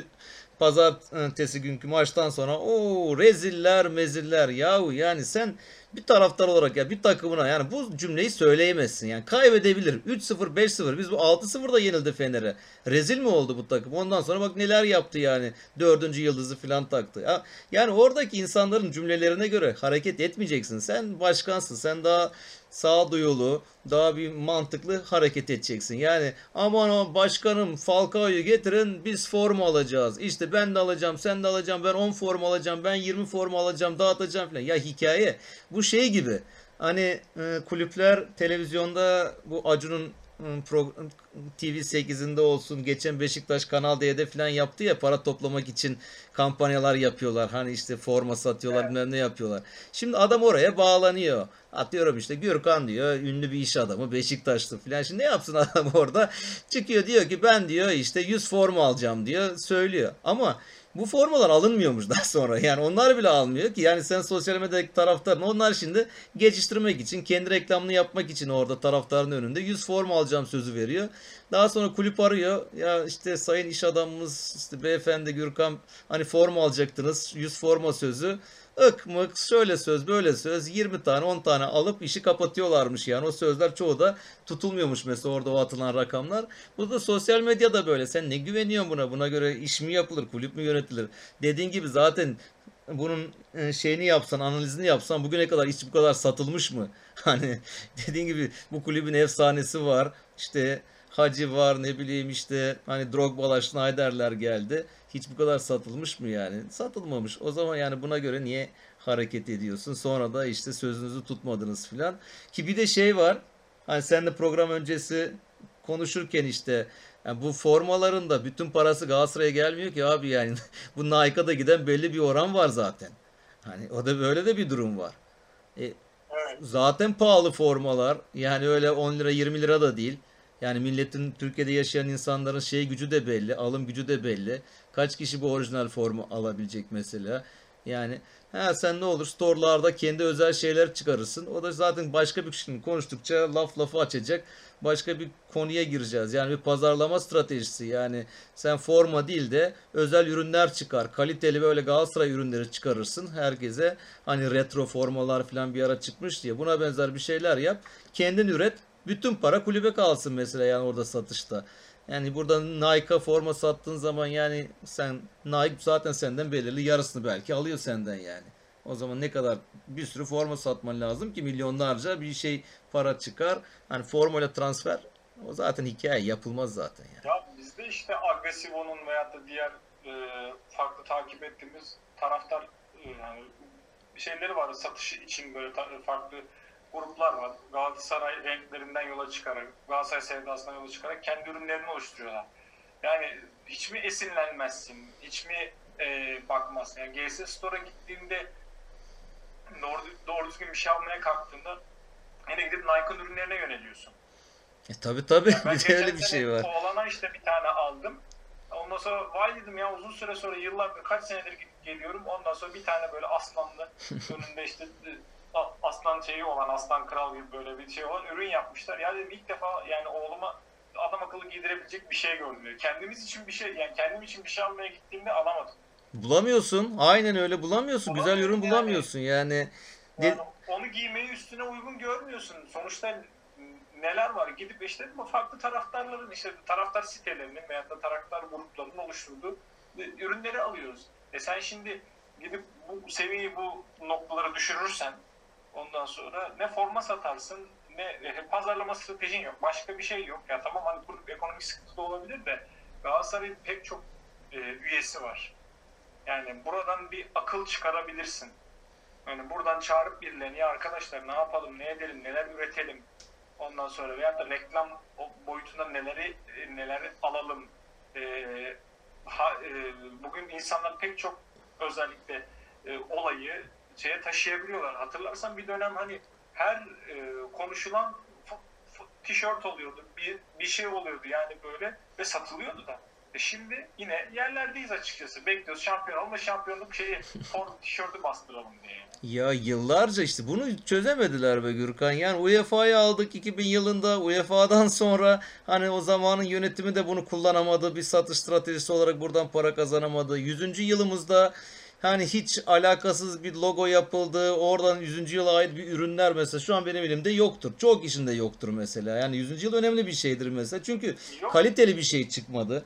Speaker 2: pazartesi günkü maçtan sonra o reziller meziller yahu yani sen bir taraftar olarak ya bir takımına yani bu cümleyi söyleyemezsin. Yani kaybedebilir. 3-0 5-0 biz bu 6-0'da yenildi Fener'e. Rezil mi oldu bu takım? Ondan sonra bak neler yaptı yani. Dördüncü yıldızı falan taktı. Yani oradaki insanların cümlelerine göre hareket etmeyeceksin. Sen başkansın. Sen daha sağduyulu, daha bir mantıklı hareket edeceksin. Yani aman aman başkanım Falcao'yu getirin biz forma alacağız. İşte ben de alacağım, sen de alacağım, ben 10 forma alacağım, ben 20 forma alacağım, dağıtacağım falan. Ya hikaye. Bu şey gibi. Hani e, kulüpler televizyonda bu Acun'un TV8'inde olsun geçen Beşiktaş Kanal D'de falan yaptı ya para toplamak için kampanyalar yapıyorlar. Hani işte forma satıyorlar evet. bilmem ne yapıyorlar. Şimdi adam oraya bağlanıyor. Atıyorum işte Gürkan diyor ünlü bir iş adamı Beşiktaşlı falan. Şimdi ne yapsın (laughs) adam orada? Çıkıyor diyor ki ben diyor işte 100 forma alacağım diyor söylüyor. Ama bu formalar alınmıyormuş daha sonra. Yani onlar bile almıyor ki. Yani sen sosyal medyadaki taraftarın onlar şimdi geçiştirmek için, kendi reklamını yapmak için orada taraftarın önünde 100 forma alacağım sözü veriyor. Daha sonra kulüp arıyor. Ya işte sayın iş adamımız işte beyefendi Gürkan hani forma alacaktınız. 100 forma sözü ık mık şöyle söz böyle söz 20 tane 10 tane alıp işi kapatıyorlarmış yani o sözler çoğu da tutulmuyormuş mesela orada o atılan rakamlar. Bu da sosyal medyada böyle sen ne güveniyorsun buna buna göre iş mi yapılır kulüp mü yönetilir dediğin gibi zaten bunun e, şeyini yapsan analizini yapsan bugüne kadar hiç bu kadar satılmış mı? (laughs) Hani dediğin gibi bu kulübün efsanesi var işte Hacı var ne bileyim işte hani Drogba'lar Schneider'ler geldi. Hiç bu kadar satılmış mı yani? Satılmamış. O zaman yani buna göre niye hareket ediyorsun? Sonra da işte sözünüzü tutmadınız filan. Ki bir de şey var. Hani sen de program öncesi konuşurken işte yani bu formaların da bütün parası Galatasaray'a gelmiyor ki abi yani. (laughs) bu Nike'a da giden belli bir oran var zaten. Hani o da böyle de bir durum var. E, zaten pahalı formalar. Yani öyle 10 lira 20 lira da değil. Yani milletin Türkiye'de yaşayan insanların şey gücü de belli, alım gücü de belli. Kaç kişi bu orijinal formu alabilecek mesela? Yani ha sen ne olur store'larda kendi özel şeyler çıkarırsın. O da zaten başka bir kişinin konuştukça laf lafı açacak. Başka bir konuya gireceğiz. Yani bir pazarlama stratejisi. Yani sen forma değil de özel ürünler çıkar. Kaliteli böyle Galatasaray ürünleri çıkarırsın herkese. Hani retro formalar falan bir ara çıkmış diye. Buna benzer bir şeyler yap. Kendin üret. Bütün para kulübe kalsın mesela yani orada satışta. Yani burada Nike'a forma sattığın zaman yani sen Nike zaten senden belirli yarısını belki alıyor senden yani. O zaman ne kadar bir sürü forma satman lazım ki milyonlarca bir şey para çıkar. Hani formayla transfer o zaten hikaye yapılmaz zaten yani.
Speaker 1: Ya bizde işte Agresivo'nun veyahut da diğer e, farklı takip ettiğimiz taraftar e, yani şeyleri var satış için böyle farklı gruplar var. Galatasaray renklerinden yola çıkarak, Galatasaray sevdasından yola çıkarak kendi ürünlerini oluşturuyorlar. Yani hiç mi esinlenmezsin, hiç mi e, bakmazsın? Yani GS Store'a gittiğinde doğru, doğru düzgün bir şey almaya kalktığında yine gidip Nike'ın ürünlerine yöneliyorsun.
Speaker 2: E tabi tabi
Speaker 1: Ben (laughs)
Speaker 2: bir de öyle bir şey var.
Speaker 1: Oğlana işte bir tane aldım. Ondan sonra vay dedim ya uzun süre sonra yıllardır kaç senedir gidip geliyorum. Ondan sonra bir tane böyle aslanlı (laughs) önünde işte e, aslan şeyi olan aslan kral gibi böyle bir şey olan ürün yapmışlar. Ya dedim ilk defa yani oğluma adam akıllı giydirebilecek bir şey gördüm. Kendimiz için bir şey yani kendim için bir şey almaya gittiğimde alamadım.
Speaker 2: Bulamıyorsun. Aynen öyle bulamıyorsun. Güzel ürün
Speaker 1: yani.
Speaker 2: bulamıyorsun yani.
Speaker 1: Yani onu giymeyi üstüne uygun görmüyorsun. Sonuçta neler var? Gidip işte bu farklı taraftarların işte taraftar sitelerinin veya da taraftar gruplarının oluşturduğu ürünleri alıyoruz. E sen şimdi gidip bu seviyeyi bu noktalara düşürürsen ondan sonra ne forma satarsın ne e, pazarlama stratejin yok. Başka bir şey yok. Ya tamam hani kulüp ekonomik sıkıntı olabilir de Galatasaray'ın pek çok e, üyesi var. Yani buradan bir akıl çıkarabilirsin. Yani buradan çağırıp birilerini arkadaşlar ne yapalım, ne edelim, neler üretelim. Ondan sonra veyahut da reklam boyutunda neleri e, neler alalım. Ee, ha, e, bugün insanlar pek çok özellikle e, olayı şeye taşıyabiliyorlar. Hatırlarsan bir dönem hani her e, konuşulan tişört oluyordu, bir bir şey oluyordu yani böyle ve satılıyordu da. E şimdi yine yerlerdeyiz açıkçası. Bekliyoruz şampiyon olma şampiyonluk şeyi form tişörtü bastıralım diye.
Speaker 2: Ya yıllarca işte bunu çözemediler be Gürkan. Yani UEFA'yı aldık 2000 yılında. UEFA'dan (laughs) sonra hani o zamanın yönetimi de bunu kullanamadı. Bir satış stratejisi olarak buradan para kazanamadı. 100. yılımızda hani hiç alakasız bir logo yapıldı. Oradan 100. yıla ait bir ürünler mesela şu an benim elimde yoktur. Çok kişinde yoktur mesela. Yani 100. yıl önemli bir şeydir mesela. Çünkü
Speaker 1: Yok.
Speaker 2: kaliteli bir şey çıkmadı.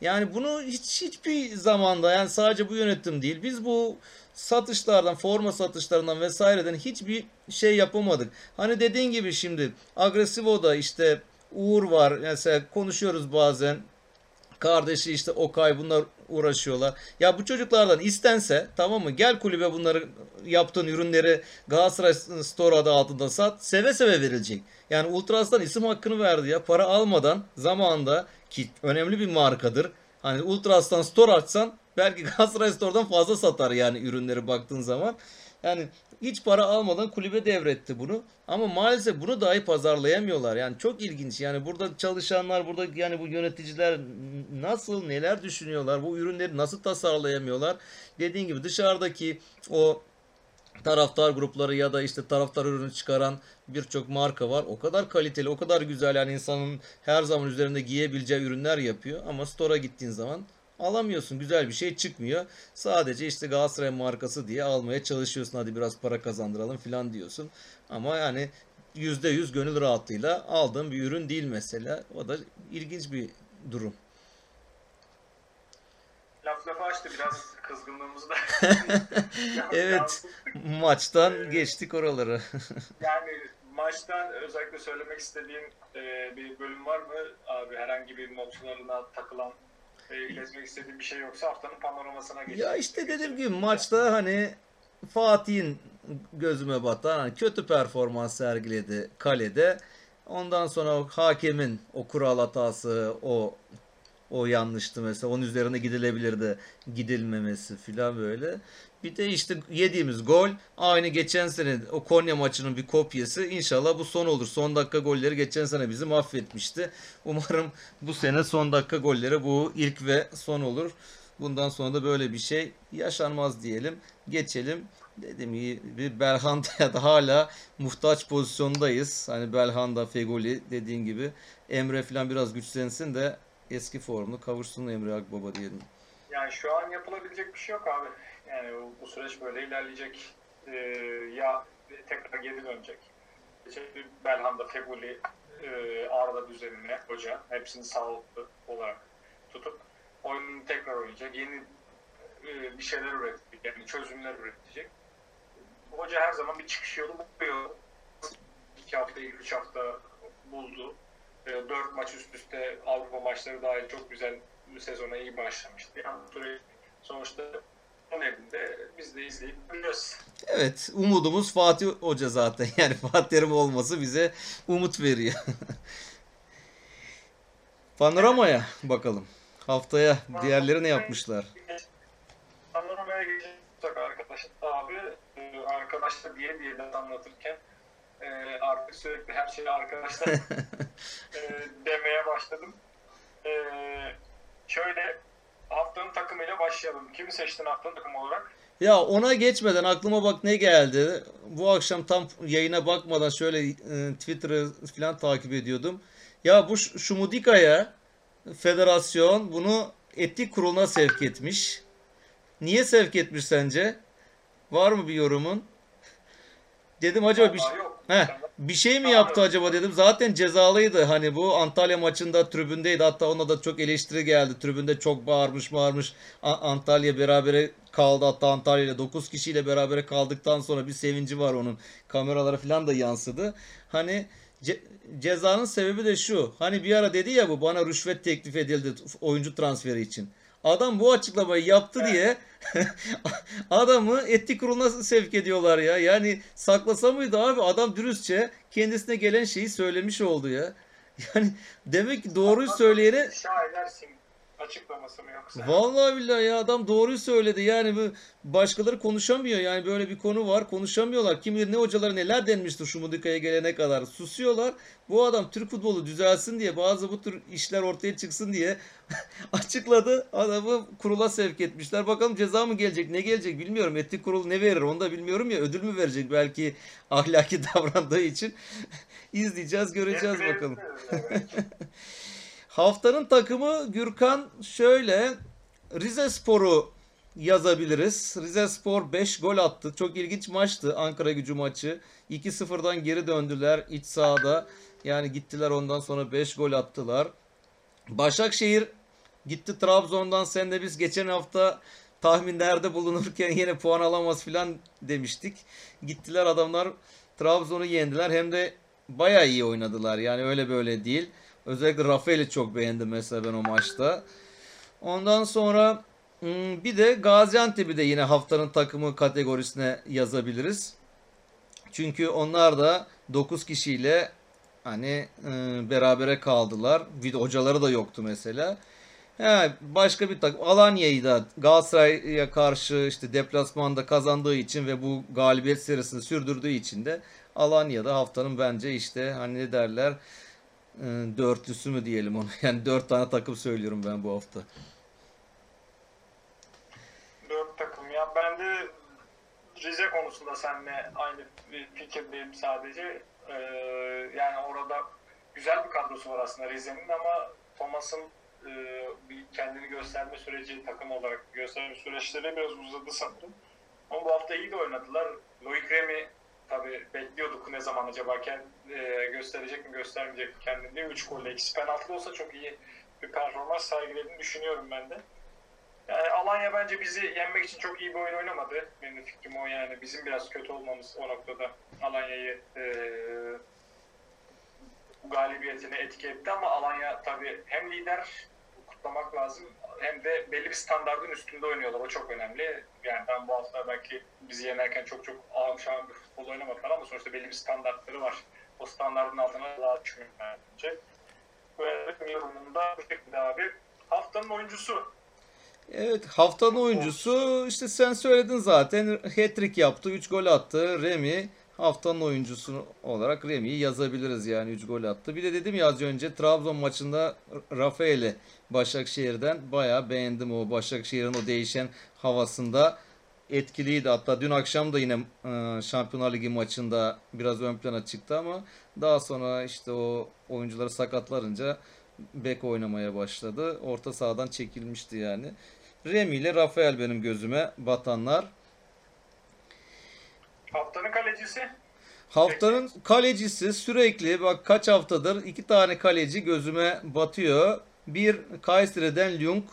Speaker 2: Yani bunu hiç hiçbir zamanda yani sadece bu yönetim değil. Biz bu satışlardan, forma satışlarından vesaireden hiçbir şey yapamadık. Hani dediğin gibi şimdi Agresivo'da işte Uğur var. Mesela konuşuyoruz bazen. Kardeşi işte Okay bunlar uğraşıyorlar. Ya bu çocuklardan istense tamam mı? Gel kulübe bunları yaptığın ürünleri Galatasaray Store adı altında sat. Seve seve verilecek. Yani Ultras'tan isim hakkını verdi ya. Para almadan zamanında ki önemli bir markadır. Hani Ultras'tan store açsan belki (laughs) Galatasaray Store'dan fazla satar yani ürünleri baktığın zaman. Yani hiç para almadan kulübe devretti bunu. Ama maalesef bunu dahi pazarlayamıyorlar. Yani çok ilginç. Yani burada çalışanlar, burada yani bu yöneticiler nasıl, neler düşünüyorlar? Bu ürünleri nasıl tasarlayamıyorlar? Dediğin gibi dışarıdaki o taraftar grupları ya da işte taraftar ürünü çıkaran birçok marka var. O kadar kaliteli, o kadar güzel yani insanın her zaman üzerinde giyebileceği ürünler yapıyor. Ama store'a gittiğin zaman alamıyorsun. Güzel bir şey çıkmıyor. Sadece işte Galatasaray markası diye almaya çalışıyorsun. Hadi biraz para kazandıralım falan diyorsun. Ama yani %100 gönül rahatlığıyla aldığın bir ürün değil mesela. O da ilginç bir durum.
Speaker 1: Laf lafa açtı biraz kızgınlığımızı da. (laughs) (laughs)
Speaker 2: Evet. Maçtan geçtik oraları. (laughs)
Speaker 1: Yani maçtan özellikle söylemek istediğim e, bir bölüm var mı? Abi herhangi bir notlarına takılan e, iletmek istediğim bir şey yoksa haftanın panoramasına geçelim.
Speaker 2: Ya işte dediğim gibi maçta hani Fatih'in gözüme batan hani kötü performans sergiledi kalede. Ondan sonra o hakemin o kural hatası, o o yanlıştı mesela. Onun üzerine gidilebilirdi. Gidilmemesi filan böyle. Bir de işte yediğimiz gol aynı geçen sene o Konya maçının bir kopyası. İnşallah bu son olur. Son dakika golleri geçen sene bizi mahvetmişti. Umarım bu sene son dakika golleri bu ilk ve son olur. Bundan sonra da böyle bir şey yaşanmaz diyelim. Geçelim. Dediğim gibi Belhanda'ya da hala muhtaç pozisyondayız. Hani Belhanda, Fegoli dediğin gibi. Emre falan biraz güçlensin de eski formunu kavuşsun Emre Akbaba diyelim.
Speaker 1: Yani şu an yapılabilecek bir şey yok abi. Yani bu, bu süreç böyle ilerleyecek. Ee, ya tekrar geri dönecek. İşte Belhanda, Feguli, e, Arda düzenine hoca hepsini sağlıklı olarak tutup oyununu tekrar oynayacak. Yeni e, bir şeyler üretecek. Yani çözümler üretecek. Hoca her zaman bir çıkış yolu buluyor. İki hafta, üç hafta buldu. E, dört maç üst üste Avrupa maçları dahil çok güzel sezona iyi başlamıştı. Yani sonuçta onun elinde biz de izleyip göreceğiz.
Speaker 2: Evet, umudumuz Fatih Hoca zaten. (laughs) Yani Fatih Terim olması bize umut veriyor. (laughs) Panoramaya bakalım. Haftaya diğerleri ne yapmışlar?
Speaker 1: Panoramaya geçecek arkadaşlar abi. e, Arkadaşlar diye diye de anlatırken e, artık sürekli her şeyi arkadaşlar (laughs) e, demeye başladım. E, şöyle haftanın takımıyla başlayalım. Kimi seçtin haftanın takımı olarak?
Speaker 2: Ya ona geçmeden aklıma bak ne geldi. Bu akşam tam yayına bakmadan şöyle e, Twitter'ı falan takip ediyordum. Ya bu Şumudika'ya federasyon bunu etik kuruluna sevk etmiş. Niye sevk etmiş sence? Var mı bir yorumun? Dedim acaba bir,
Speaker 1: Vallahi yok.
Speaker 2: Heh, bir şey mi yaptı acaba dedim. Zaten cezalıydı. Hani bu Antalya maçında tribündeydi. Hatta ona da çok eleştiri geldi. Tribünde çok bağırmış bağırmış. A- Antalya berabere kaldı. Hatta Antalya ile 9 kişiyle berabere kaldıktan sonra bir sevinci var onun. Kameralara falan da yansıdı. Hani ce- cezanın sebebi de şu. Hani bir ara dedi ya bu bana rüşvet teklif edildi oyuncu transferi için. Adam bu açıklamayı yaptı diye (laughs) adamı etik kuruluna sevk ediyorlar ya. Yani saklasa mıydı abi? Adam dürüstçe kendisine gelen şeyi söylemiş oldu ya. (laughs) Yani demek ki doğruyu söyleyene
Speaker 1: Şairlersin açıklaması mı yoksa?
Speaker 2: Vallahi billahi ya adam doğruyu söyledi. Yani bu başkaları konuşamıyor. Yani böyle bir konu var. Konuşamıyorlar. Kim bilir ne hocalara neler denmiştir şu Mudika'ya gelene kadar. Susuyorlar. Bu adam Türk futbolu düzelsin diye bazı bu tür işler ortaya çıksın diye (laughs) açıkladı. Adamı kurula sevk etmişler. Bakalım ceza mı gelecek? Ne gelecek bilmiyorum. Etik kurul ne verir onu da bilmiyorum ya. Ödül mü verecek belki (laughs) ahlaki davrandığı için. (laughs) İzleyeceğiz, göreceğiz bakalım. Haftanın takımı Gürkan şöyle Rize Spor'u yazabiliriz. Rize Spor 5 gol attı. Çok ilginç maçtı Ankara gücü maçı. 2-0'dan geri döndüler iç sahada. Yani gittiler ondan sonra 5 gol attılar. Başakşehir gitti Trabzon'dan sen de biz geçen hafta tahminlerde bulunurken yine puan alamaz filan demiştik. Gittiler adamlar Trabzon'u yendiler hem de bayağı iyi oynadılar. Yani öyle böyle değil. Özellikle Rafael'i çok beğendim mesela ben o maçta. Ondan sonra hmm, bir de Gaziantep'i de yine haftanın takımı kategorisine yazabiliriz. Çünkü onlar da 9 kişiyle hani e, berabere kaldılar. Hocaları da yoktu mesela. He, başka bir takım Alanya'yı da Galatasaray'a karşı işte deplasmanda kazandığı için ve bu galibiyet serisini sürdürdüğü için de Alanya'da haftanın bence işte hani ne derler dörtlüsü mü diyelim onu. (laughs) Yani dört tane takım söylüyorum ben bu hafta.
Speaker 1: Dört takım ya. Ben de Rize konusunda seninle aynı fikirdeyim sadece. Ee, yani orada güzel bir kadrosu var aslında Rize'nin ama Thomas'ın e, bir kendini gösterme süreci takım olarak gösterme süreçleri biraz uzadı sanırım. Ama bu hafta iyi de oynadılar. Loic Remy tabii bekliyorduk ne zaman acaba kend- e, gösterecek mi göstermeyecek mi kendini. 3 golle ikisi penaltı olsa çok iyi bir performans sergilediğini düşünüyorum ben de. Yani Alanya bence bizi yenmek için çok iyi bir oyun oynamadı. Benim fikrim o yani. Bizim biraz kötü olmamız o noktada Alanya'yı eee galibiyetine etki etti ama Alanya tabii hem lider kutlamak lazım hem de belli bir standartın üstünde oynuyorlar. O çok önemli. Yani ben bu hafta belki bizi yenerken çok çok şahan bir futbol oynamadılar ama sonuçta belli bir standartları var. O standartın altına daha düşmüyor bence. Ve benim yorumumda bu şekilde abi. Haftanın oyuncusu
Speaker 2: Evet haftanın oyuncusu işte sen söyledin zaten hat-trick yaptı 3 gol attı Remy haftanın oyuncusu olarak Remi'yi yazabiliriz yani 3 gol attı. Bir de dedim ya az önce Trabzon maçında Rafael'i Başakşehir'den bayağı beğendim o Başakşehir'in o değişen havasında etkiliydi. Hatta dün akşam da yine e, Şampiyonlar Ligi maçında biraz ön plana çıktı ama daha sonra işte o oyuncuları sakatlarınca bek oynamaya başladı. Orta sahadan çekilmişti yani. Remi ile Rafael benim gözüme batanlar.
Speaker 1: Haftanın kalecisi
Speaker 2: Haftanın kalecisi sürekli bak kaç haftadır iki tane kaleci gözüme batıyor. Bir Kayseri'den Lung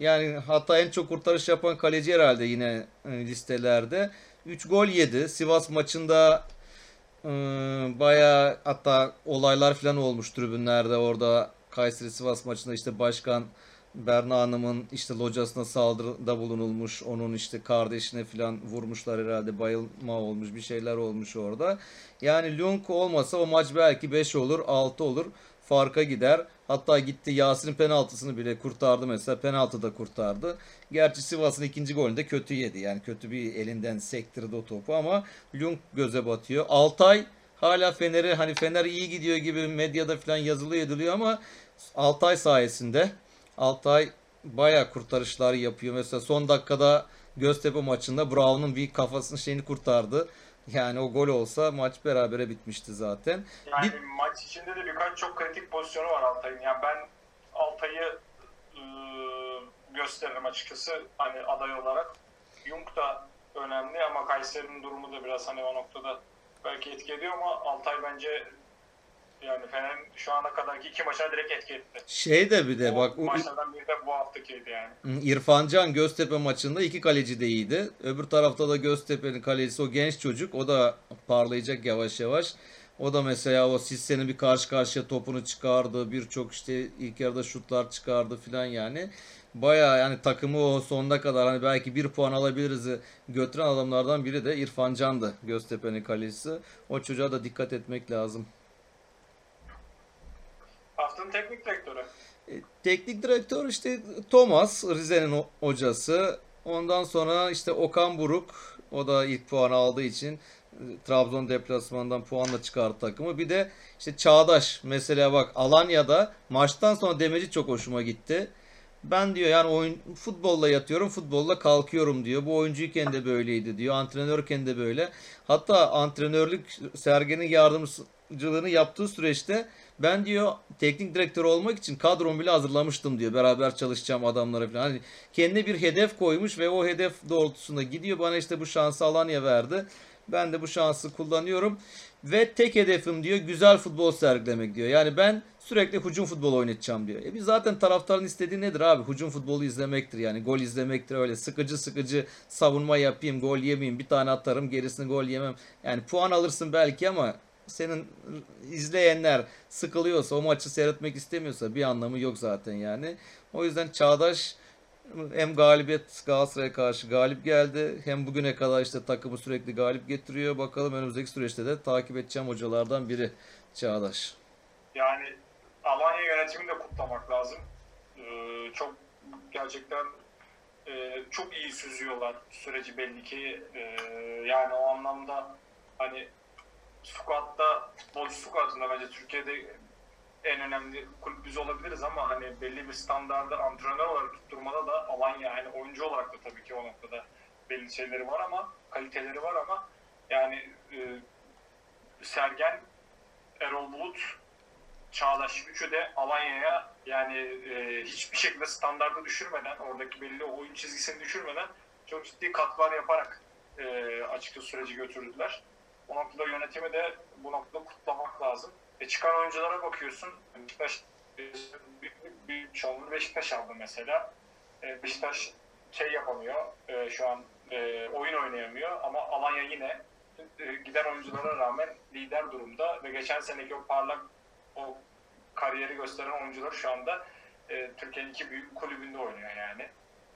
Speaker 2: yani hatta en çok kurtarış yapan kaleci herhalde yine e, listelerde. 3 gol yedi. Sivas maçında e, bayağı hatta olaylar falan olmuş tribünlerde orada Kayseri Sivas maçında işte başkan Berna Hanım'ın işte locasına saldırıda bulunulmuş. Onun işte kardeşine falan vurmuşlar herhalde. Bayılma olmuş. Bir şeyler olmuş orada. Yani Lunk olmasa o maç belki 5 olur, 6 olur. Farka gider. Hatta gitti Yasin'in penaltısını bile kurtardı mesela. Penaltı da kurtardı. Gerçi Sivas'ın ikinci golünde kötü yedi. Yani kötü bir elinden sektirdi o topu ama Lunk göze batıyor. Altay hala Fener'i hani Fener iyi gidiyor gibi medyada falan yazılıyor ediliyor ama Altay sayesinde Altay baya kurtarışlar yapıyor. Mesela son dakikada Göztepe maçında Brown'un bir kafasının şeyini kurtardı. Yani o gol olsa maç berabere bitmişti zaten.
Speaker 1: Yani
Speaker 2: Bir-
Speaker 1: maç içinde de birkaç çok kritik pozisyonu var Altay'ın. Yani ben Altay'ı e, gösteririm açıkçası hani aday olarak. Jung da önemli ama Kayseri'nin durumu da biraz hani o noktada belki etki ediyor ama Altay bence yani Fener'in şu ana kadarki iki maçına direkt etki etti.
Speaker 2: Şey de bir de
Speaker 1: O
Speaker 2: bak o
Speaker 1: maçlardan biri de bu haftakiydi yani.
Speaker 2: İrfan Can Göztepe maçında iki kaleci de iyiydi. Öbür tarafta da Göztepe'nin kalecisi o genç çocuk. O da parlayacak yavaş yavaş. O da mesela o Sisse'nin bir karşı karşıya topunu çıkardı. Birçok işte ilk yarıda şutlar çıkardı filan yani. Baya yani takımı o sonuna kadar hani belki bir puan alabiliriz götüren adamlardan biri de İrfan Can'dı Göztepe'nin kalecisi. O çocuğa da dikkat etmek lazım.
Speaker 1: Haftanın teknik direktörü.
Speaker 2: E, Teknik direktör işte Thomas Rize'nin hocası. Ondan sonra işte Okan Buruk o da ilk puanı aldığı için e, Trabzon deplasmanından puanla çıkardı takımı. Bir de işte Çağdaş mesela bak Alanya'da maçtan sonra demeci çok hoşuma gitti. Ben diyor yani oyun futbolla yatıyorum, futbolla kalkıyorum diyor. Bu oyuncuyken de böyleydi diyor. Antrenörken de böyle. Hatta antrenörlük Sergen'in yardımcılığını yaptığı süreçte ben diyor teknik direktör olmak için kadromu bile hazırlamıştım diyor. Beraber çalışacağım adamlara falan. Hani kendine bir hedef koymuş ve o hedef doğrultusunda gidiyor. Bana işte bu şansı Alanya verdi. Ben de bu şansı kullanıyorum. Ve tek hedefim diyor güzel futbol sergilemek diyor. Yani ben sürekli hücum futbolu oynatacağım diyor. E biz zaten taraftarın istediği nedir abi? Hücum futbolu izlemektir yani. Gol izlemektir öyle. Sıkıcı sıkıcı savunma yapayım, gol yemeyeyim, bir tane atarım, gerisini gol yemem. Yani puan alırsın belki ama senin izleyenler sıkılıyorsa, o maçı seyretmek istemiyorsa bir anlamı yok zaten yani. O yüzden Çağdaş hem galibiyet Galatasaray'a karşı galip geldi. Hem bugüne kadar işte takımı sürekli galip getiriyor. Bakalım önümüzdeki süreçte de takip edeceğim hocalardan biri Çağdaş.
Speaker 1: Yani Alanya yönetimini de kutlamak lazım. Ee, çok gerçekten e, çok iyi süzüyorlar süreci belli ki. Ee, yani o anlamda hani squad'da futbolcu squad'ında bence Türkiye'de en önemli kulüp biz olabiliriz ama hani belli bir standardı antrenör olarak tutturmada da Alanya hani oyuncu olarak da tabii ki o noktada belli şeyleri var ama kaliteleri var ama yani e, Sergen Erol Bulut Çağdaş üçü de Alanya'ya yani e, hiçbir şekilde standardı düşürmeden, oradaki belli oyun çizgisini düşürmeden çok ciddi katkılar yaparak e, açıkçası süreci götürdüler. O noktada yönetimi de bu noktada kutlamak lazım. E, çıkan oyunculara bakıyorsun. Beşiktaş büyük bir çoğunluğu Beşiktaş aldı mesela. E, Beşiktaş şey yapamıyor. E, şu an e, oyun oynayamıyor ama Alanya yine e, giden oyunculara rağmen lider durumda ve geçen seneki o parlak o kariyeri gösteren oyuncular şu anda e, Türkiye'nin iki büyük kulübünde oynuyor yani.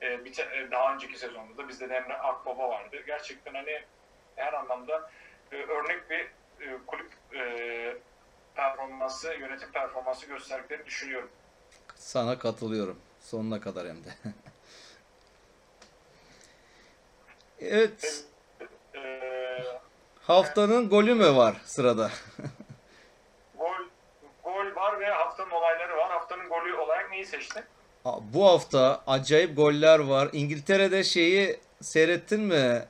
Speaker 1: E, bir te- e, daha önceki sezonda da bizde de Emre Akbaba vardı. Gerçekten hani her anlamda e, örnek bir e, kulüp e, performansı, yönetim performansı gösterdiklerini düşünüyorum.
Speaker 2: Sana katılıyorum. Sonuna kadar hem de. (laughs) evet.
Speaker 1: E,
Speaker 2: Haftanın golü mü var sırada? (laughs)
Speaker 1: Gol gol var ve haftanın olayları var. Haftanın golü olarak neyi seçtin?
Speaker 2: Bu hafta acayip goller var. İngiltere'de şeyi seyrettin mi?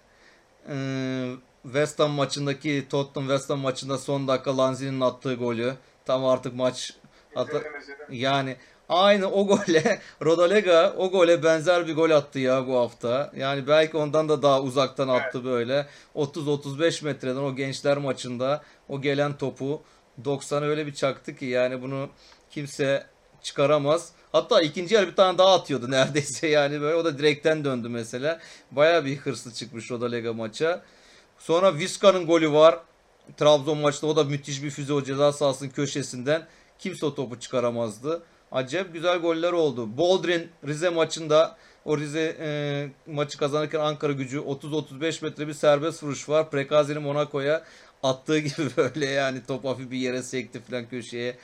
Speaker 2: Ee, West Ham maçındaki Tottenham West Ham maçında son dakika Lanzini'nin attığı golü. Tam artık maç hatta yani aynı o gole (laughs) Rodalega o gole benzer bir gol attı ya bu hafta. Yani belki ondan da daha uzaktan attı böyle. 30-35 metreden o gençler maçında o gelen topu 90'a öyle bir çaktı ki yani bunu kimse çıkaramaz. Hatta ikinci yarı bir tane daha atıyordu neredeyse yani böyle o da direkten döndü mesela. Baya bir hırslı çıkmış Rodalega maça. Sonra Vizca'nın golü var. Trabzon maçta o da müthiş bir füze o ceza sahasının köşesinden. Kimse o topu çıkaramazdı. Acayip güzel goller oldu. Boldrin Rize maçında o Rize e, maçı kazanırken Ankara gücü 30-35 metre bir serbest vuruş var. Prekazi'nin Monaco'ya attığı (laughs) gibi böyle yani top hafif bir yere sekti falan köşeye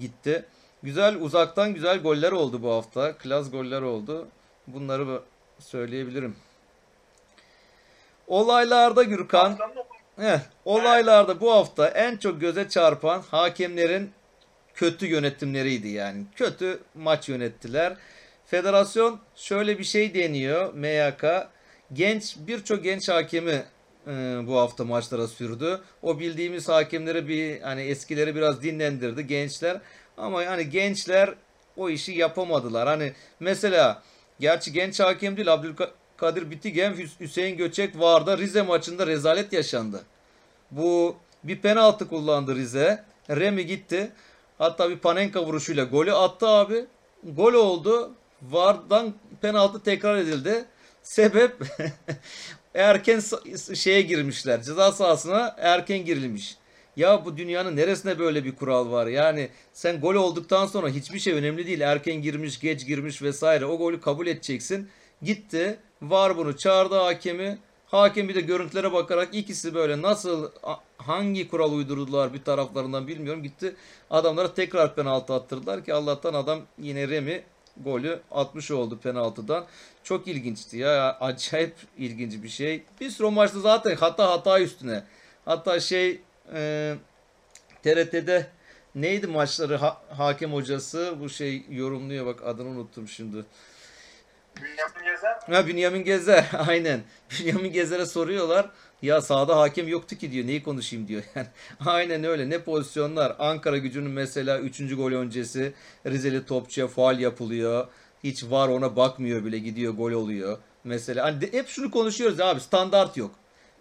Speaker 2: gitti. Güzel uzaktan güzel goller oldu bu hafta. Klas goller oldu. Bunları bu- söyleyebilirim. Olaylarda Gürkan Heh, olaylarda bu hafta en çok göze çarpan hakemlerin kötü yönetimleriydi yani. Kötü maç yönettiler. Federasyon şöyle bir şey deniyor MYK. Genç birçok genç hakemi e, bu hafta maçlara sürdü. O bildiğimiz hakemleri bir hani eskileri biraz dinlendirdi gençler. Ama yani gençler o işi yapamadılar. Hani mesela gerçi genç hakem değil Abdülkadir Bitigem Hüs- Hüseyin Göçek vardı. Rize maçında rezalet yaşandı. Bu bir penaltı kullandı Rize. Remi gitti. Hatta bir Panenka vuruşuyla golü attı abi. Gol oldu. Vardan penaltı tekrar edildi. Sebep (laughs) erken şeye girmişler. Ceza sahasına erken girilmiş. Ya bu dünyanın neresinde böyle bir kural var? Yani sen gol olduktan sonra hiçbir şey önemli değil. Erken girmiş, geç girmiş vesaire. O golü kabul edeceksin. Gitti. Var bunu çağırdı hakemi. Hakem bir de görüntülere bakarak ikisi böyle nasıl hangi kural uydurdular bir taraflarından bilmiyorum. Gitti adamlara tekrar penaltı attırdılar ki Allah'tan adam yine Remi golü atmış oldu penaltıdan. Çok ilginçti ya. Acayip ilginç bir şey. Bir sürü maçta zaten hata hata üstüne. Hatta şey e, TRT'de neydi maçları ha- hakem hocası bu şey yorumluyor bak adını unuttum şimdi.
Speaker 1: Bünyamin Gezer
Speaker 2: Ha Bünyamin Gezer (laughs) aynen. Bünyamin Gezer'e soruyorlar. Ya sahada hakem yoktu ki diyor. Neyi konuşayım diyor. Yani (laughs) aynen öyle. Ne pozisyonlar. Ankara gücünün mesela 3. gol öncesi Rizeli topçuya faal yapılıyor. Hiç var ona bakmıyor bile gidiyor gol oluyor. Mesela hani de- hep şunu konuşuyoruz abi standart yok.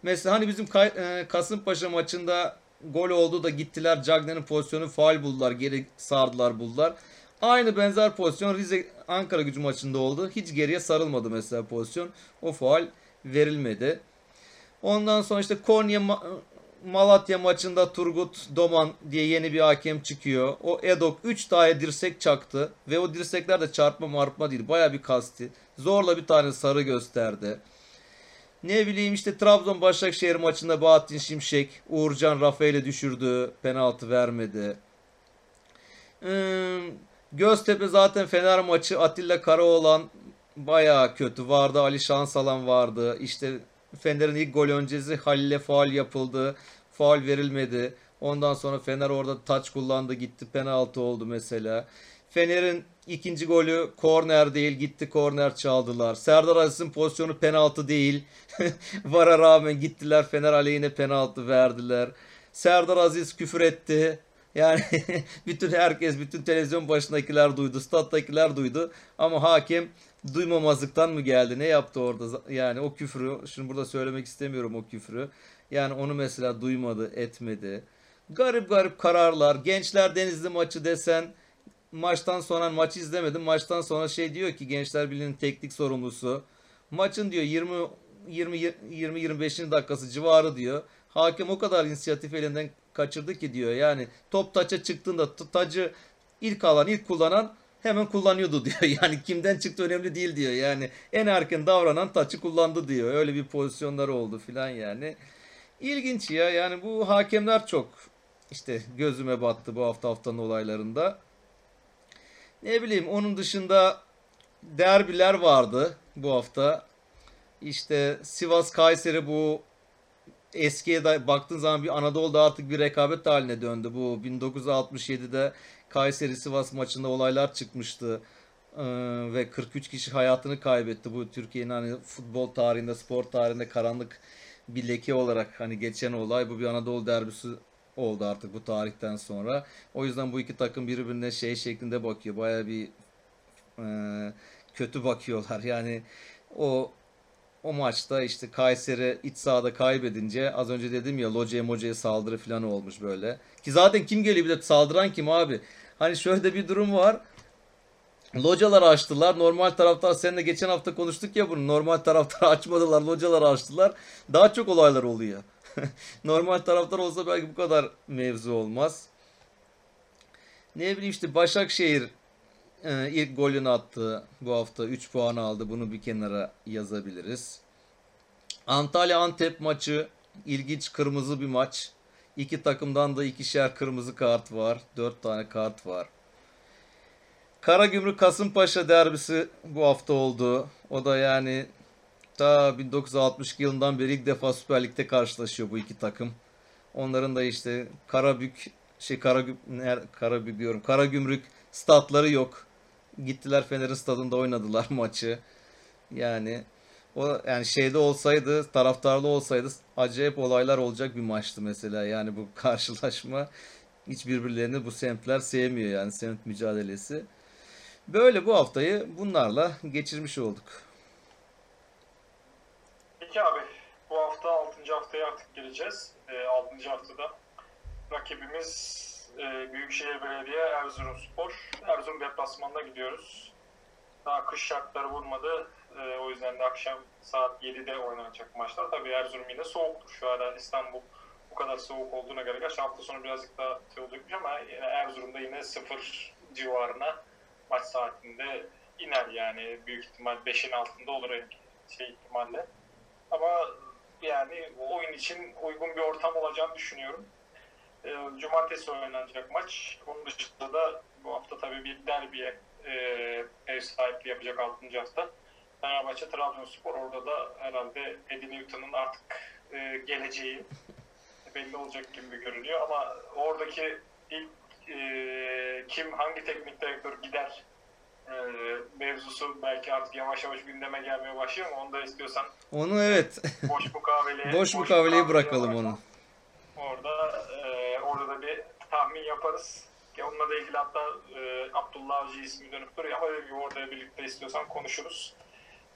Speaker 2: Mesela hani bizim Kay- e, Kasımpaşa maçında gol oldu da gittiler Cagney'in pozisyonu faal buldular. Geri sardılar buldular. Aynı benzer pozisyon Rize Ankara gücü maçında oldu. Hiç geriye sarılmadı mesela pozisyon. O faal verilmedi. Ondan sonra işte Konya Ma- Malatya maçında Turgut Doman diye yeni bir hakem çıkıyor. O Edok 3 tane dirsek çaktı ve o dirsekler de çarpma marpma değil. Baya bir kasti. Zorla bir tane sarı gösterdi. Ne bileyim işte Trabzon Başakşehir maçında Bahattin Şimşek Uğurcan Rafael'i düşürdü. Penaltı vermedi. Hmm, Göztepe zaten Fener maçı Atilla Karaoğlan bayağı kötü vardı. Ali Şansalan vardı. İşte Fener'in ilk gol öncesi Halil'e faal yapıldı. Faal verilmedi. Ondan sonra Fener orada taç kullandı gitti. Penaltı oldu mesela. Fener'in ikinci golü korner değil gitti korner çaldılar. Serdar Aziz'in pozisyonu penaltı değil. (laughs) Vara rağmen gittiler Fener aleyhine penaltı verdiler. Serdar Aziz küfür etti. Yani (laughs) bütün herkes, bütün televizyon başındakiler duydu, stat'takiler duydu. Ama hakem duymamazlıktan mı geldi? Ne yaptı orada? Yani o küfrü, şimdi burada söylemek istemiyorum o küfrü. Yani onu mesela duymadı, etmedi. Garip garip kararlar. Gençler Denizli maçı desen maçtan sonra maçı izlemedim. Maçtan sonra şey diyor ki Gençler Birliği'nin teknik sorumlusu. Maçın diyor 20 20 20 25. dakikası civarı diyor. Hakem o kadar inisiyatif elinden kaçırdı ki diyor. Yani top taça çıktığında tacı ilk alan, ilk kullanan hemen kullanıyordu (laughs) diyor. Yani kimden çıktı önemli değil diyor. Yani en erken davranan taçı kullandı diyor. Öyle bir pozisyonlar oldu filan yani. İlginç ya. Yani bu hakemler çok işte gözüme battı bu hafta haftanın olaylarında. Ne bileyim onun dışında derbiler vardı bu hafta. İşte Sivas Kayseri bu eskiye da baktığın zaman bir Anadolu'da artık bir rekabet haline döndü. Bu 1967'de Kayseri Sivas maçında olaylar çıkmıştı. Ee, ve 43 kişi hayatını kaybetti. Bu Türkiye'nin hani futbol tarihinde, spor tarihinde karanlık bir leke olarak hani geçen olay. Bu bir Anadolu derbisi oldu artık bu tarihten sonra. O yüzden bu iki takım birbirine şey şeklinde bakıyor. Baya bir e, kötü bakıyorlar. (laughs) Yani o o maçta işte Kayseri iç sahada kaybedince az önce dedim ya Loca'ya Moca'ya saldırı falan olmuş böyle. Ki zaten kim geliyor bir de saldıran kim abi? Hani şöyle de bir durum var. Locaları açtılar. Normal taraftar seninle geçen hafta konuştuk ya bunu. Normal taraftar (laughs) açmadılar. Locaları açtılar. Daha çok olaylar oluyor. (laughs) Normal taraftar olsa belki bu kadar mevzu olmaz. Ne bileyim işte Başakşehir e, ilk golünü attı. Bu hafta 3 puan aldı. Bunu bir kenara yazabiliriz. Antalya Antep maçı ilginç kırmızı bir maç. İki takımdan da ikişer kırmızı kart var. Dört tane kart var. Karagümrük Kasımpaşa derbisi bu hafta oldu. O da yani ta 1962 yılından beri ilk defa Süper Lig'de karşılaşıyor bu iki takım. Onların da işte Karabük şey Karagüm Karabük diyorum. Karagümrük statları yok. Gittiler Fener'in stadında oynadılar (laughs) maçı. Yani o yani şeyde olsaydı, taraftarlı olsaydı acayip olaylar olacak bir maçtı mesela. Yani bu (laughs) karşılaşma hiç birbirlerini bu semtler sevmiyor yani semt mücadelesi. Böyle bu haftayı bunlarla geçirmiş olduk.
Speaker 1: Peki abi bu hafta 6. haftaya artık geleceğiz. E, 6. haftada rakibimiz e, Büyükşehir Belediye Erzurumspor. Erzurum deplasmanına gidiyoruz. Daha kış şartları vurmadı. E, o yüzden de akşam saat 7'de oynanacak maçlar. Tabii Erzurum yine soğuktur şu anda İstanbul bu kadar soğuk olduğuna göre. Gerçi hafta sonu birazcık daha şey olacakmış ama yine Erzurum'da yine sıfır civarına maç saatinde iner yani büyük ihtimal 5'in altında olur şey ihtimalle. Ama yani oyun için uygun bir ortam olacağını düşünüyorum. E, cumartesi oynanacak maç. Onun dışında da bu hafta tabii bir derbiye e, ev sahipliği yapacak 6. hafta. Fenerbahçe Trabzonspor orada da herhalde Eddie Newton'un artık e, geleceği (laughs) belli olacak gibi görünüyor ama oradaki ilk e, kim hangi teknik direktör gider e, mevzusu belki artık yavaş yavaş gündeme gelmeye başlıyor ama onu da istiyorsan
Speaker 2: Onu evet.
Speaker 1: boş mukavele (laughs)
Speaker 2: Boş mukaveleyi bırakalım onu.
Speaker 1: Orada e, tahmin yaparız. Ki onunla da ilgili hatta e, Abdullah Avcı ismi dönüp duruyor ama dediğim gibi orada birlikte istiyorsan konuşuruz.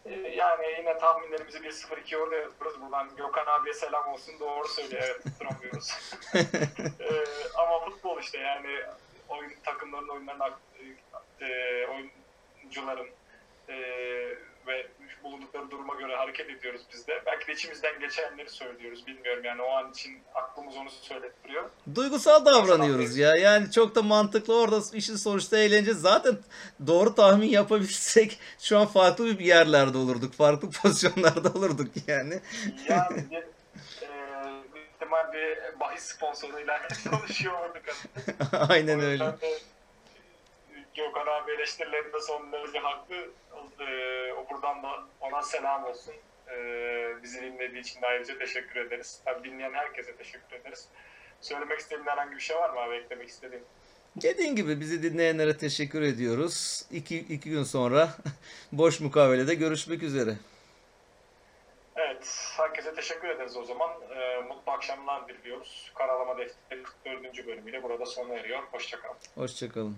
Speaker 1: E, yani yine tahminlerimizi 1-0-2 orada yapıyoruz. Buradan Gökhan abiye selam olsun. Doğru söylüyor. Evet tutturamıyoruz. (laughs) e, ama futbol işte yani oyun takımların oyunlarının e, oyuncuların e, ve bulundukları duruma göre hareket ediyoruz biz de. Belki de içimizden geçenleri söylüyoruz. Bilmiyorum yani o an için aklımız onu söylettiriyor.
Speaker 2: Duygusal davranıyoruz ya. Yani çok da mantıklı orada işin sonuçta eğlence. Zaten doğru tahmin yapabilsek şu an farklı bir yerlerde olurduk. Farklı (laughs) pozisyonlarda olurduk yani.
Speaker 1: Yani e, ihtimal bir bahis sponsoruyla (laughs) çalışıyor olurduk.
Speaker 2: Aynen öyle.
Speaker 1: de Gökhan abi eleştirilerinde son derece haklı. Ee, o buradan da ona selam olsun. Ee, bizi dinlediği için de ayrıca teşekkür ederiz. Tabii dinleyen herkese teşekkür ederiz. Söylemek istediğin herhangi bir şey var mı abi? Eklemek istediğin?
Speaker 2: Dediğin gibi bizi dinleyenlere teşekkür ediyoruz. İki, iki gün sonra (laughs) boş mukavelede görüşmek üzere.
Speaker 1: Evet, herkese teşekkür ederiz o zaman. Ee, mutlu akşamlar diliyoruz. Karalama Defteri 44. bölümüyle burada sona eriyor. Hoşçakalın.
Speaker 2: Hoşçakalın.